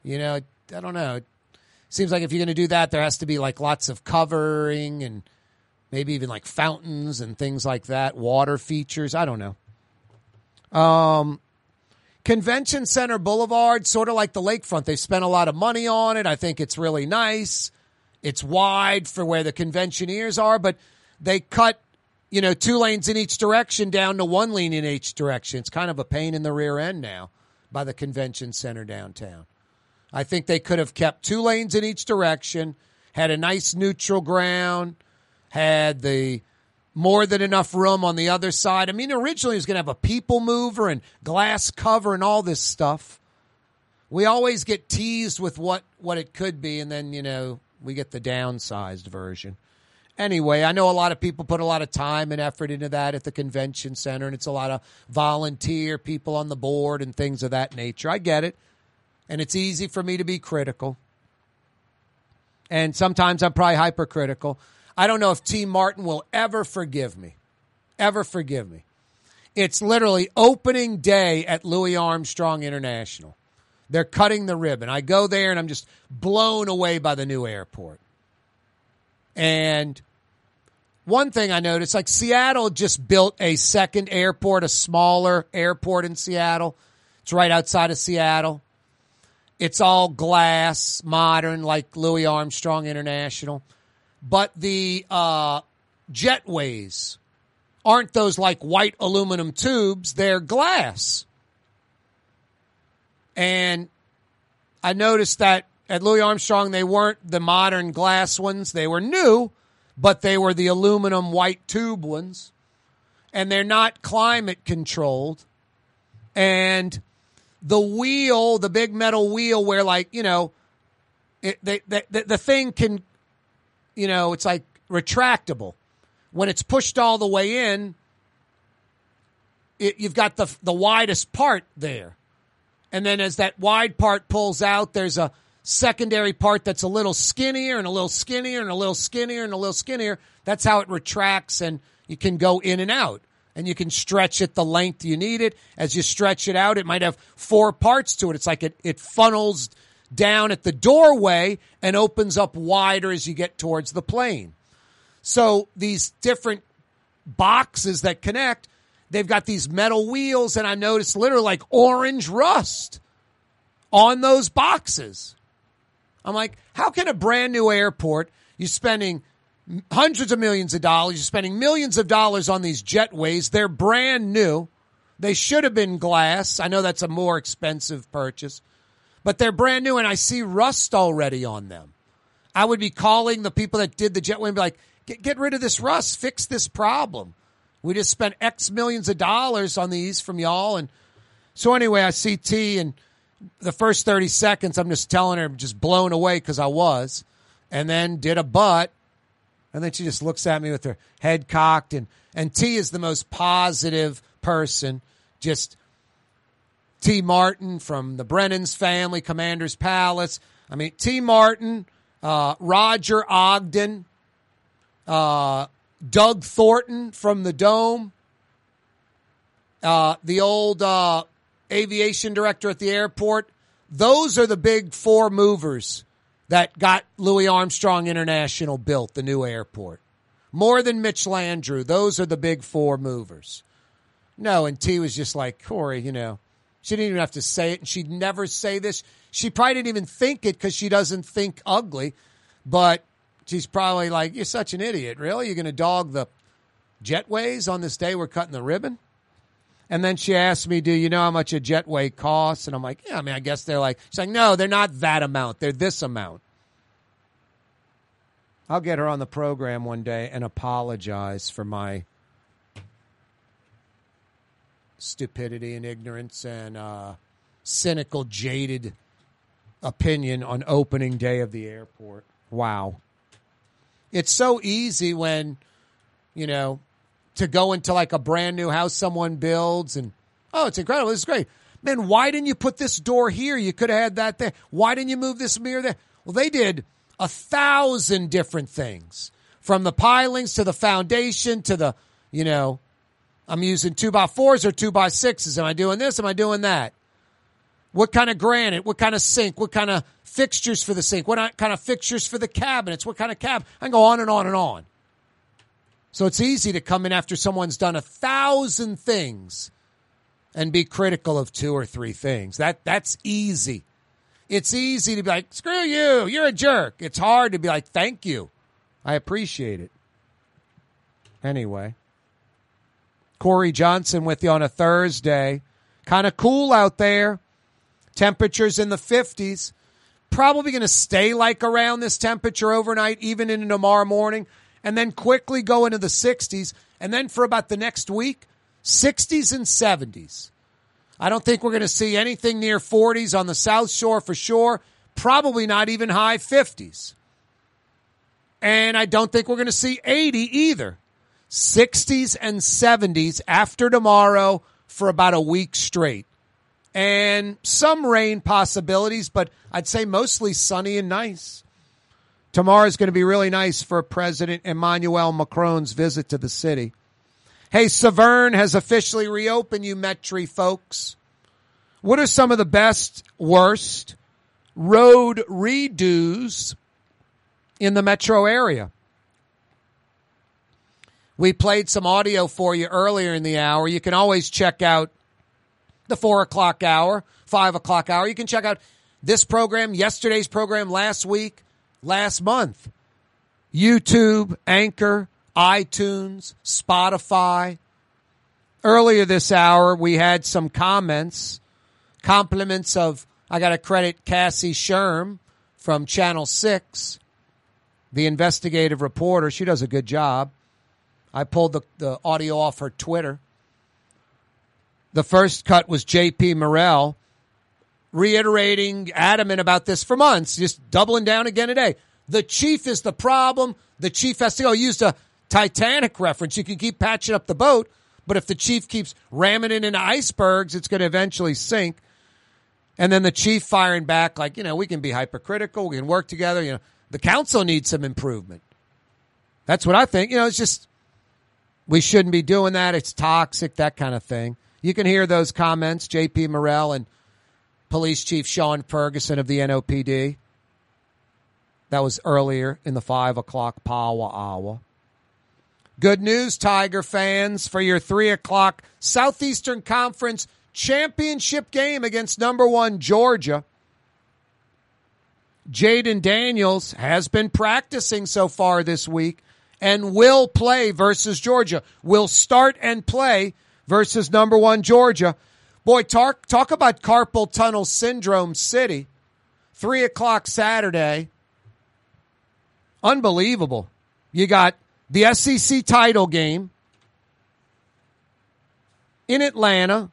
You know, I don't know. It seems like if you're going to do that, there has to be like lots of covering and maybe even like fountains and things like that, water features. I don't know. Um, Convention Center Boulevard, sort of like the lakefront. They've spent a lot of money on it. I think it's really nice. It's wide for where the conventioneers are, but they cut, you know, two lanes in each direction down to one lane in each direction. It's kind of a pain in the rear end now by the convention center downtown. I think they could have kept two lanes in each direction, had a nice neutral ground, had the more than enough room on the other side. I mean, originally it was going to have a people mover and glass cover and all this stuff. We always get teased with what, what it could be, and then, you know, we get the downsized version. Anyway, I know a lot of people put a lot of time and effort into that at the convention center, and it's a lot of volunteer people on the board and things of that nature. I get it. And it's easy for me to be critical. And sometimes I'm probably hypercritical. I don't know if T. Martin will ever forgive me. Ever forgive me. It's literally opening day at Louis Armstrong International. They're cutting the ribbon. I go there and I'm just blown away by the new airport. And one thing I noticed, like Seattle just built a second airport, a smaller airport in Seattle. It's right outside of Seattle. It's all glass, modern, like Louis Armstrong International. But the uh, jetways aren't those like white aluminum tubes, they're glass. And I noticed that at Louis Armstrong, they weren't the modern glass ones. They were new, but they were the aluminum white tube ones. And they're not climate controlled. And the wheel, the big metal wheel, where like, you know, it, they, they, the, the thing can, you know, it's like retractable. When it's pushed all the way in, it, you've got the the widest part there. And then as that wide part pulls out, there's a secondary part that's a little skinnier and a little skinnier and a little skinnier and a little skinnier. That's how it retracts and you can go in and out. And you can stretch it the length you need it. As you stretch it out, it might have four parts to it. It's like it, it funnels down at the doorway and opens up wider as you get towards the plane. So these different boxes that connect, they've got these metal wheels, and I noticed literally like orange rust on those boxes. I'm like, how can a brand new airport, you're spending hundreds of millions of dollars, you're spending millions of dollars on these jetways, they're brand new. They should have been glass. I know that's a more expensive purchase, but they're brand new, and I see rust already on them. I would be calling the people that did the jetway and be like, get, get rid of this rust, fix this problem. We just spent X millions of dollars on these from y'all. And so anyway, I see T and the first 30 seconds, I'm just telling her, I'm just blown away because I was. And then did a butt. And then she just looks at me with her head cocked. And, and T is the most positive person. Just T. Martin from the Brennan's family, Commander's Palace. I mean, T. Martin, uh, Roger Ogden, uh, Doug Thornton from the Dome, uh, the old uh, aviation director at the airport. Those are the big four movers that got Louis Armstrong International built, the new airport. More than Mitch Landrieu. Those are the big four movers. No, and T was just like, Corey, you know, she didn't even have to say it, and she'd never say this. She probably didn't even think it because she doesn't think ugly. But She's probably like, You're such an idiot. Really? You're going to dog the jetways on this day we're cutting the ribbon? And then she asked me, Do you know how much a jetway costs? And I'm like, Yeah, I mean, I guess they're like, She's like, No, they're not that amount. They're this amount. I'll get her on the program one day and apologize for my stupidity and ignorance and uh, cynical, jaded opinion on opening day of the airport. Wow. It's so easy when, you know, to go into like a brand new house someone builds and, oh, it's incredible. This is great. Man, why didn't you put this door here? You could have had that there. Why didn't you move this mirror there? Well, they did a thousand different things from the pilings to the foundation to the, you know, I'm using two by fours or two by sixes. Am I doing this? Am I doing that? What kind of granite? What kind of sink? What kind of fixtures for the sink? What kind of fixtures for the cabinets? What kind of cab? I can go on and on and on. So it's easy to come in after someone's done a thousand things and be critical of two or three things. That that's easy. It's easy to be like, screw you, you're a jerk. It's hard to be like, thank you. I appreciate it. Anyway. Corey Johnson with you on a Thursday. Kind of cool out there. Temperatures in the 50s. Probably going to stay like around this temperature overnight, even into tomorrow morning, and then quickly go into the 60s. And then for about the next week, 60s and 70s. I don't think we're going to see anything near 40s on the South Shore for sure. Probably not even high 50s. And I don't think we're going to see 80 either. 60s and 70s after tomorrow for about a week straight. And some rain possibilities, but I'd say mostly sunny and nice. Tomorrow is going to be really nice for President Emmanuel Macron's visit to the city. Hey, Severn has officially reopened, you Metri folks. What are some of the best, worst road redos in the metro area? We played some audio for you earlier in the hour. You can always check out the four o'clock hour, five o'clock hour. You can check out this program, yesterday's program, last week, last month. YouTube, Anchor, iTunes, Spotify. Earlier this hour, we had some comments, compliments of, I got to credit Cassie Sherm from Channel 6, the investigative reporter. She does a good job. I pulled the, the audio off her Twitter. The first cut was J.P. Morrell reiterating, adamant about this for months, just doubling down again today. The chief is the problem. The chief has to go. Use a Titanic reference. You can keep patching up the boat, but if the chief keeps ramming it into icebergs, it's going to eventually sink. And then the chief firing back, like, you know, we can be hypercritical. We can work together. You know, the council needs some improvement. That's what I think. You know, it's just we shouldn't be doing that. It's toxic, that kind of thing. You can hear those comments, J.P. Morrell and Police Chief Shaun Ferguson of the NOPD. That was earlier in the five o'clock power hour. Good news, Tiger fans, for your three o'clock Southeastern Conference championship game against number one Georgia. Jayden Daniels has been practicing so far this week and will play versus Georgia. Will start and play versus number one Georgia. Boy, talk, talk about carpal tunnel syndrome city. Three o'clock Saturday. Unbelievable. You got the SEC title game in Atlanta,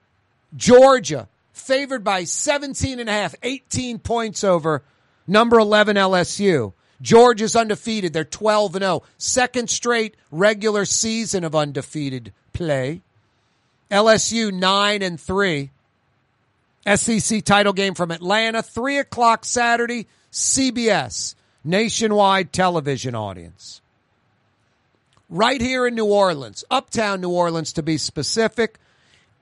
Georgia, favored by 17 and a half, 18 points over number 11 LSU. Georgia's undefeated. They're 12 and 0. Second straight regular season of undefeated play. LSU 9 and 3. SEC title game from Atlanta, 3 o'clock Saturday, CBS, nationwide television audience. Right here in New Orleans, uptown New Orleans to be specific,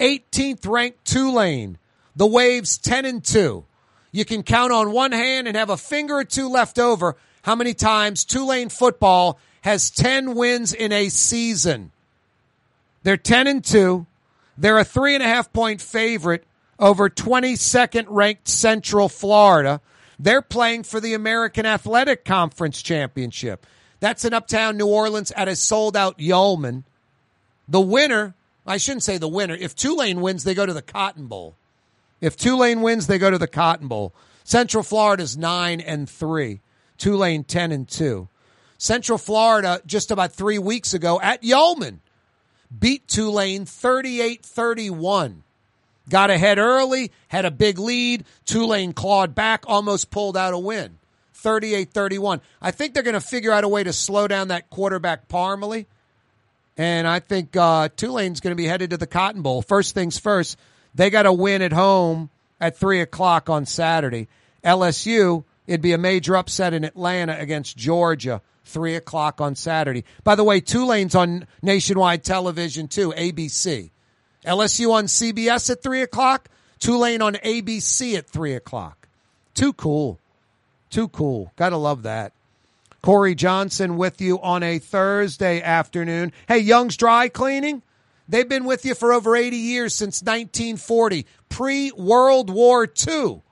18th ranked Tulane, the Waves 10 and 2. You can count on one hand and have a finger or two left over how many times Tulane football has 10 wins in a season. They're 10 and 2. They're a three and a half point favorite over 22nd ranked Central Florida. They're playing for the American Athletic Conference Championship. That's in uptown New Orleans at a sold out Yulman. The winner, I shouldn't say the winner. If Tulane wins, they go to the Cotton Bowl. If Tulane wins, they go to the Cotton Bowl. Central Florida's 9 and 3. Tulane 10 and 2. Central Florida just about 3 weeks ago at Yulman beat Tulane 38-31. Got ahead early, had a big lead. Tulane clawed back, almost pulled out a win. 38-31. I think they're going to figure out a way to slow down that quarterback Plumlee. And I think uh, Tulane's going to be headed to the Cotton Bowl. First things first, they got to win at home at 3 o'clock on Saturday. LSU, it'd be a major upset in Atlanta against Georgia, 3 o'clock on Saturday. By the way, Tulane's on nationwide television too, ABC. LSU on CBS at 3 o'clock, Tulane on ABC at 3 o'clock. Too cool. Too cool. Gotta love that. Corey Johnson with you on a Thursday afternoon. Hey, Young's Dry Cleaning. They've been with you for over 80 years since 1940, pre World War II.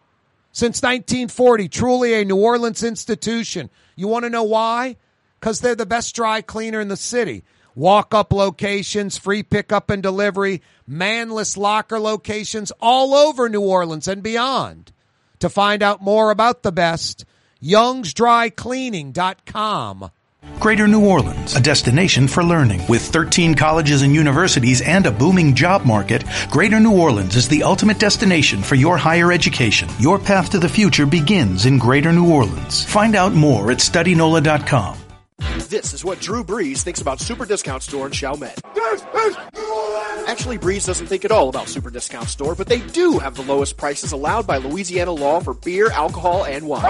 Since 1940, truly a New Orleans institution. You want to know why? Because they're the best dry cleaner in the city. Walk up locations, free pickup and delivery, manless locker locations all over New Orleans and beyond. To find out more about the best, youngsdrycleaning.com. Greater New Orleans, a destination for learning. With 13 colleges and universities and a booming job market, Greater New Orleans is the ultimate destination for your higher education. Your path to the future begins in Greater New Orleans. Find out more at studynola.com. This is what Drew Brees thinks about Super Discount Store in Chalmette. Actually, Brees doesn't think at all about Super Discount Store, but they do have the lowest prices allowed by Louisiana law for beer, alcohol, and wine.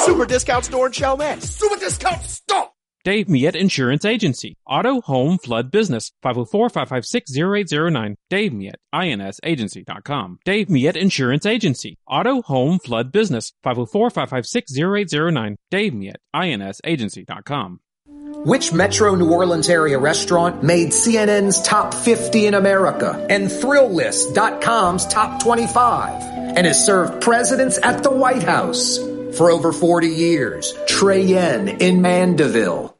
Super Discount Store in Chalmette. Super Discount Store! Dave Miet Insurance Agency. Auto, home, flood, business. 504-556-0809. Dave Miet, insagency.com. Dave Miet Insurance Agency. Auto, home, flood, business. 504-556-0809. Dave Miet, insagency.com. Which Metro New Orleans area restaurant made CNN's top 50 in America and Thrillist.com's top 25 and has served presidents at the White House for over 40 years? Trey Yuen in Mandeville.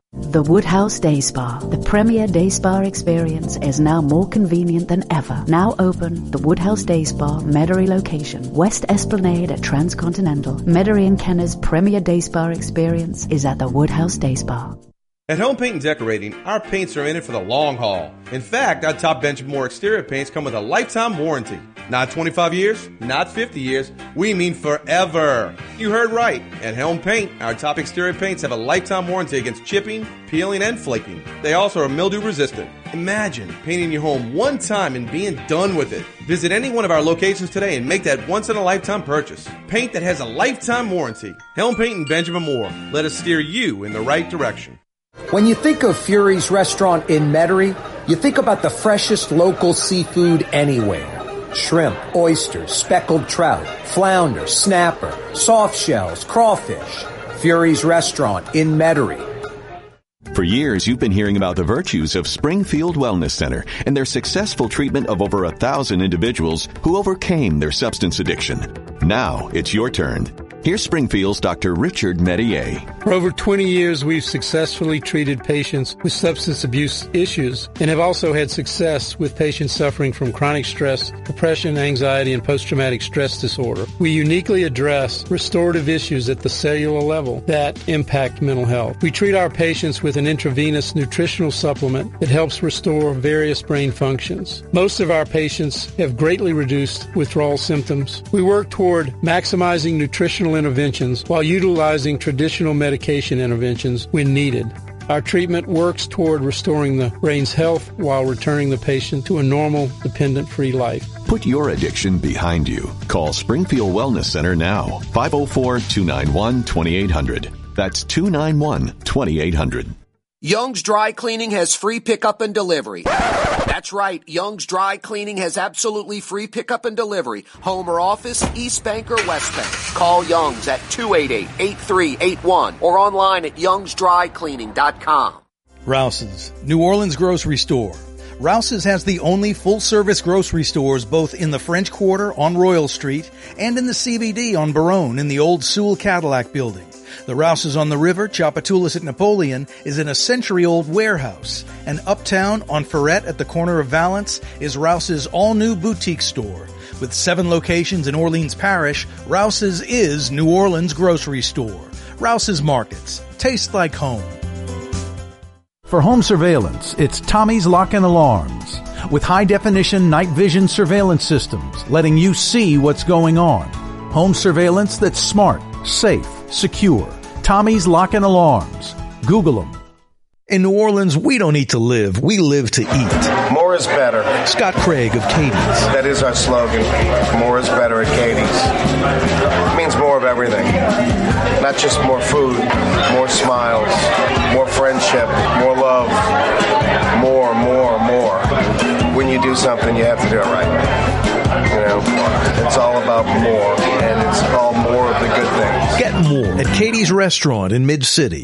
The Woodhouse Day Spa, the premier day spa experience, is now more convenient than ever. Now open, the Woodhouse Day Spa, Metairie location, West Esplanade at Transcontinental. Metairie and Kenner's premier day spa experience is at the Woodhouse Day Spa. At Helm Paint and Decorating, our paints are in it for the long haul. In fact, our top Benjamin Moore exterior paints come with a lifetime warranty. Not 25 years, not 50 years, we mean forever. You heard right. At Helm Paint, our top exterior paints have a lifetime warranty against chipping, peeling, and flaking. They also are mildew resistant. Imagine painting your home one time and being done with it. Visit any one of our locations today and make that once in a lifetime purchase. Paint that has a lifetime warranty. Helm Paint and Benjamin Moore. Let us steer you in the right direction. When you think of Fury's restaurant in Metairie, you think about the freshest local seafood anywhere. Shrimp, oysters, speckled trout, flounder, snapper, soft shells, crawfish. Fury's restaurant in Metairie. For years, you've been hearing about the virtues of Springfield Wellness Center and their successful treatment of over a thousand individuals who overcame their substance addiction. Now it's your turn. Here's Springfield's Dr. Richard Medier. For over 20 years, we've successfully treated patients with substance abuse issues and have also had success with patients suffering from chronic stress, depression, anxiety, and post-traumatic stress disorder. We uniquely address restorative issues at the cellular level that impact mental health. We treat our patients with an intravenous nutritional supplement that helps restore various brain functions. Most of our patients have greatly reduced withdrawal symptoms. We work toward maximizing nutritional interventions while utilizing traditional medication interventions when needed. Our treatment works toward restoring the brain's health while returning the patient to a normal, dependent free life. Put your addiction behind you. Call Springfield Wellness Center now. 504 291 2800. That's 291 2800. Young's Dry Cleaning has free pickup and delivery. That's right. Young's Dry Cleaning has absolutely free pickup and delivery. Home or office, East Bank or West Bank. Call Young's at 288-8381 or online at youngsdrycleaning.com. Rouse's, New Orleans grocery store. Rouse's has the only full service grocery stores both in the French Quarter on Royal Street and in the CBD on Baronne in the old Sewell Cadillac building. The Rouse's on the river, Tchoupitoulas at Napoleon, is in a century-old warehouse. And uptown on Freret at the corner of Valence is Rouse's all-new boutique store. With seven locations in Orleans Parish, Rouse's is New Orleans grocery store. Rouse's Markets. Taste like home. For home surveillance, it's Tommy's Lock and Alarms. With high definition night vision surveillance systems, letting you see what's going on. Home surveillance that's smart, safe, secure. Tommy's Lock and Alarms. Google them. In New Orleans, we don't eat to live, we live to eat. More is better. Scott Craig of Katie's. That is our slogan. More is better at Katie's. It means more of everything. Not just more food, more smiles, more friendship, more love, more, more, more. When do something, you have to do it right. You know, it's all about more, and it's all more of the good things. Get more at Katie's Restaurant in Mid City.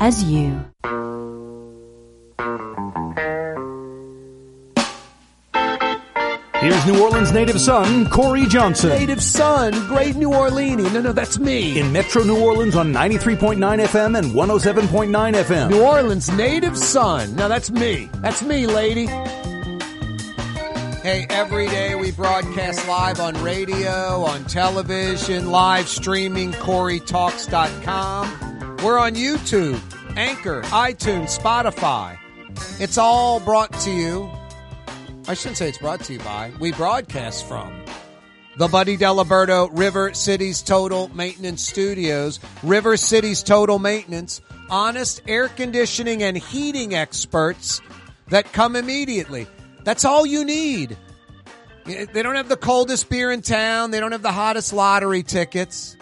as you. Here's New Orleans native son, Corey Johnson. Native son, great New Orleans. No, no, that's me. In Metro New Orleans on 93.9 FM and 107.9 FM. New Orleans native son. Now that's me. That's me, lady. Hey, every day we broadcast live on radio, on television, live streaming, CoreyTalks.com. We're on YouTube, Anchor, iTunes, Spotify. It's all brought to you. I shouldn't say it's brought to you by. We broadcast from the Buddy Diliberto River Cities Total Maintenance Studios. River Cities Total Maintenance, honest air conditioning and heating experts that come immediately. That's all you need. They don't have the coldest beer in town. They don't have the hottest lottery tickets.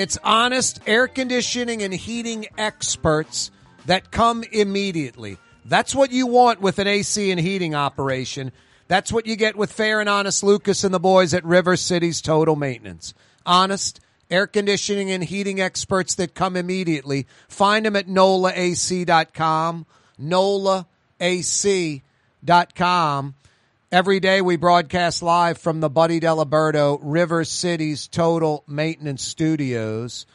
It's honest air conditioning and heating experts that come immediately. That's what you want with an AC and heating operation. That's what you get with Fair and Honest Lucas and the boys at River City's Total Maintenance. Honest air conditioning and heating experts that come immediately. Find them at NOLAAC.com. NOLAAC.com. Every day we broadcast live from the Buddy Diliberto River Cities Total Maintenance Studios.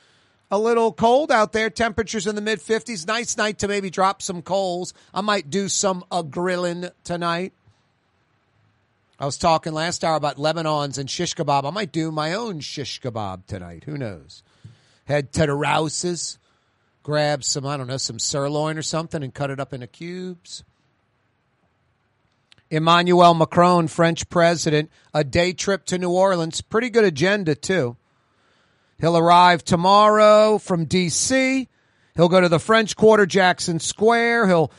A little cold out there. Temperatures in the mid 50s. Nice night to maybe drop some coals. I might do some a grilling tonight. I was talking last hour about Lebanon's and shish kebab. I might do my own shish kebab tonight. Who knows? Head to the Rouse's, grab some, I don't know, some sirloin or something and cut it up into cubes. Emmanuel Macron, French president, a day trip to New Orleans. Pretty good agenda, too. He'll arrive tomorrow from D.C. He'll go to the French Quarter, Jackson Square. He'll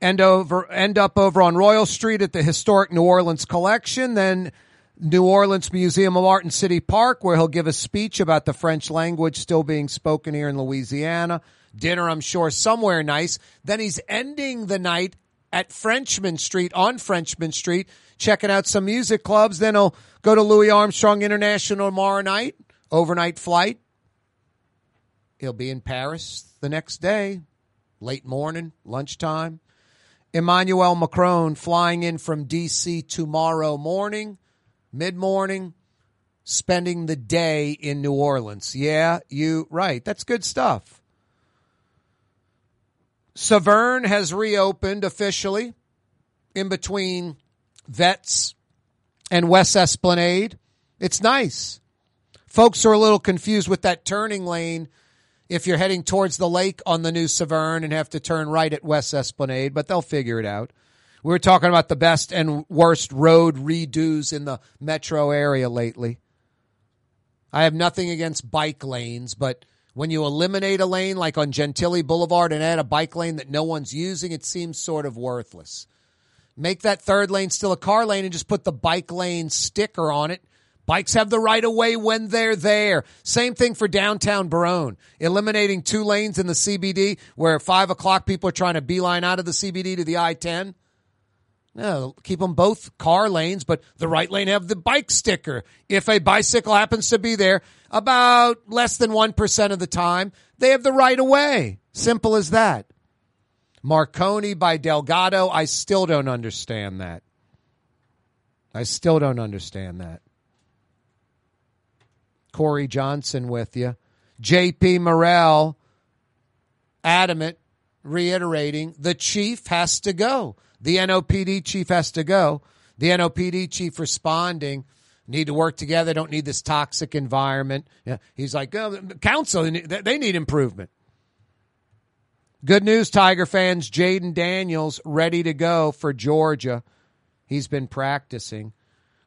end over end up over on Royal Street at the historic New Orleans collection, then New Orleans Museum of Art in City Park, where he'll give a speech about the French language still being spoken here in Louisiana. Dinner, I'm sure, somewhere nice. Then he's ending the night at Frenchmen Street on Frenchmen Street, checking out some music clubs. Then I'll go to Louis Armstrong International tomorrow night, overnight flight. He'll be in Paris the next day, late morning, lunchtime. Emmanuel Macron flying in from D.C. tomorrow morning, mid morning, spending the day in New Orleans. Yeah, you right. That's good stuff. Severn has reopened officially in between Vets and West Esplanade. It's nice. Folks are a little confused with that turning lane if you're heading towards the lake on the new Severn and have to turn right at West Esplanade, but they'll figure it out. We were talking about the best and worst road redos in the metro area lately. I have nothing against bike lanes, but when you eliminate a lane like on Gentilly Boulevard and add a bike lane that no one's using, it seems sort of worthless. Make that third lane still a car lane and just put the bike lane sticker on it. Bikes have the right of way when they're there. Same thing for downtown Baronne. Eliminating two lanes in the CBD where at five o'clock people are trying to beeline out of the CBD to the I 10. No, keep them both car lanes, but the right lane have the bike sticker. If a bicycle happens to be there, about less than 1% of the time, they have the right of way. Simple as that. Marconi by Delgado, I still don't understand that. I still don't understand that. Corey Johnson with you. JP Morrell, adamant, reiterating the chief has to go. The NOPD chief has to go. The NOPD chief responding, need to work together, don't need this toxic environment. Yeah, he's like, oh, council, they need improvement. Good news, Tiger fans. Jayden Daniels ready to go for Georgia. He's been practicing.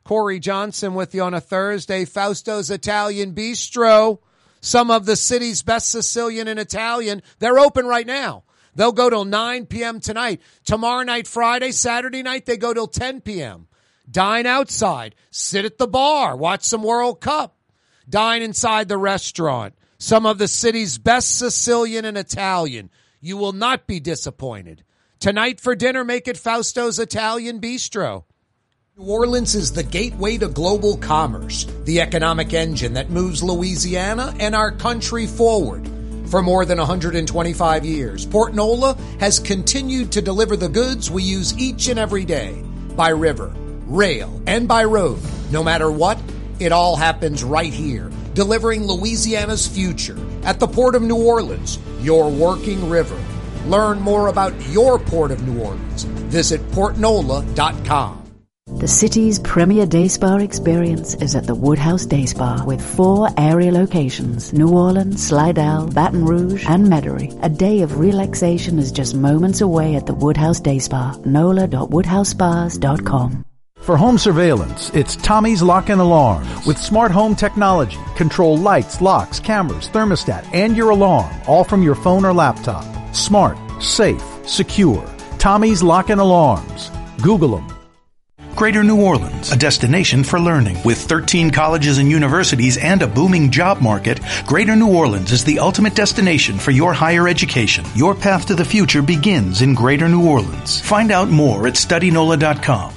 Corey Johnson with you on a Thursday. Fausto's Italian Bistro, some of the city's best Sicilian and Italian. They're open right now. They'll go till 9 p.m. tonight. Tomorrow night, Friday, Saturday night, they go till 10 p.m. Dine outside, sit at the bar, watch some World Cup, dine inside the restaurant. Some of the city's best Sicilian and Italian. You will not be disappointed. Tonight for dinner, make it Fausto's Italian Bistro. New Orleans is the gateway to global commerce, the economic engine that moves Louisiana and our country forward. For more than 125 years, Port Nola has continued to deliver the goods we use each and every day by river, rail, and by road. No matter what, it all happens right here, delivering Louisiana's future at the Port of New Orleans, your working river. Learn more about your Port of New Orleans. Visit portnola.com. The city's premier day spa experience is at the Woodhouse Day Spa with four area locations New Orleans, Slidell, Baton Rouge, and Metairie. A day of relaxation is just moments away at the Woodhouse Day Spa. NOLA.woodhousespas.com. For home surveillance, it's Tommy's Lock and Alarm. With smart home technology, control lights, locks, cameras, thermostat, and your alarm, all from your phone or laptop. Smart, safe, secure. Tommy's Lock and Alarms. Google them. Greater New Orleans, a destination for learning. With 13 colleges and universities and a booming job market, Greater New Orleans is the ultimate destination for your higher education. Your path to the future begins in Greater New Orleans. Find out more at studynola.com.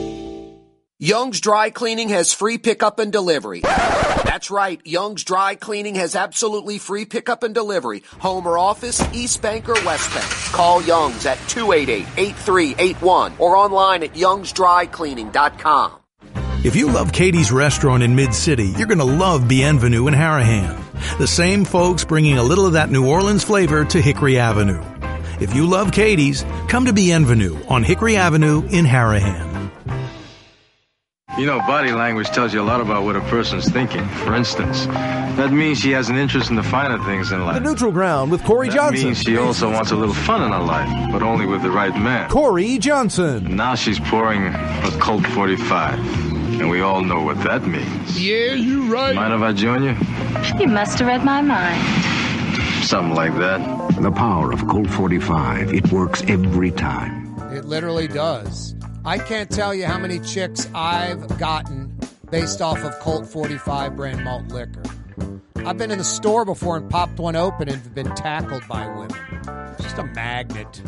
Young's Dry Cleaning has free pickup and delivery. That's right. Young's Dry Cleaning has absolutely free pickup and delivery. Home or office, East Bank or West Bank. Call Young's at 288-8381 or online at youngsdrycleaning.com. If you love Katie's Restaurant in Mid-City, you're going to love Bienvenue in Harahan. The same folks bringing a little of that New Orleans flavor to Hickory Avenue. If you love Katie's, come to Bienvenue on Hickory Avenue in Harahan. You know, body language tells you a lot about what a person's thinking. For instance, that means she has an interest in the finer things in life. The neutral ground with Corey that Johnson. means she also wants a little fun in her life, but only with the right man. Corey Johnson. Now she's pouring a Colt 45. And we all know what that means. Yeah, you're right. Mind if I join you? You must have read my mind. Something like that. The power of Colt 45. It works every time. It literally does. I can't tell you how many chicks I've gotten based off of Colt 45 brand malt liquor. I've been in the store before and popped one open and been tackled by women. Just a magnet.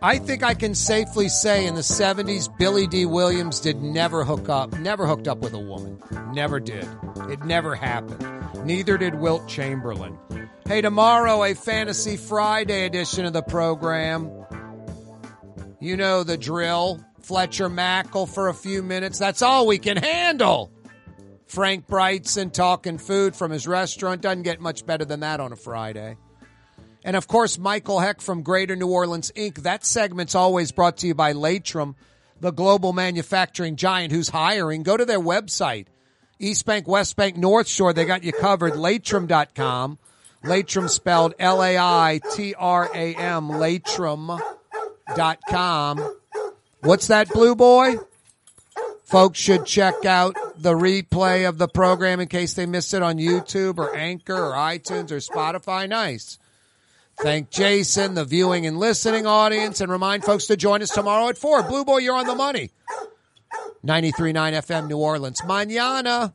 I think I can safely say in the 70s, Billy Dee Williams did never hook up, never hooked up with a woman. Never did. It never happened. Neither did Wilt Chamberlain. Hey, tomorrow, a Fantasy Friday edition of the program. You know the drill. Fletcher Mackel for a few minutes. That's all we can handle. Frank Brigtsen talking food from his restaurant. Doesn't get much better than that on a Friday. And of course, Michael Hecht from Greater New Orleans Inc. That segment's always brought to you by Laitram, the global manufacturing giant who's hiring. Go to their website, East Bank, West Bank, North Shore. They got you covered. Laitram.com. Laitram spelled L A I T R A M. Laitram.com. What's that, Blue Boy? Folks should check out the replay of the program in case they missed it on YouTube or Anchor or iTunes or Spotify. Nice. Thank Jason, the viewing and listening audience, and remind folks to join us tomorrow at 4. Blue Boy, you're on the money. 93.9 FM New Orleans. Mañana.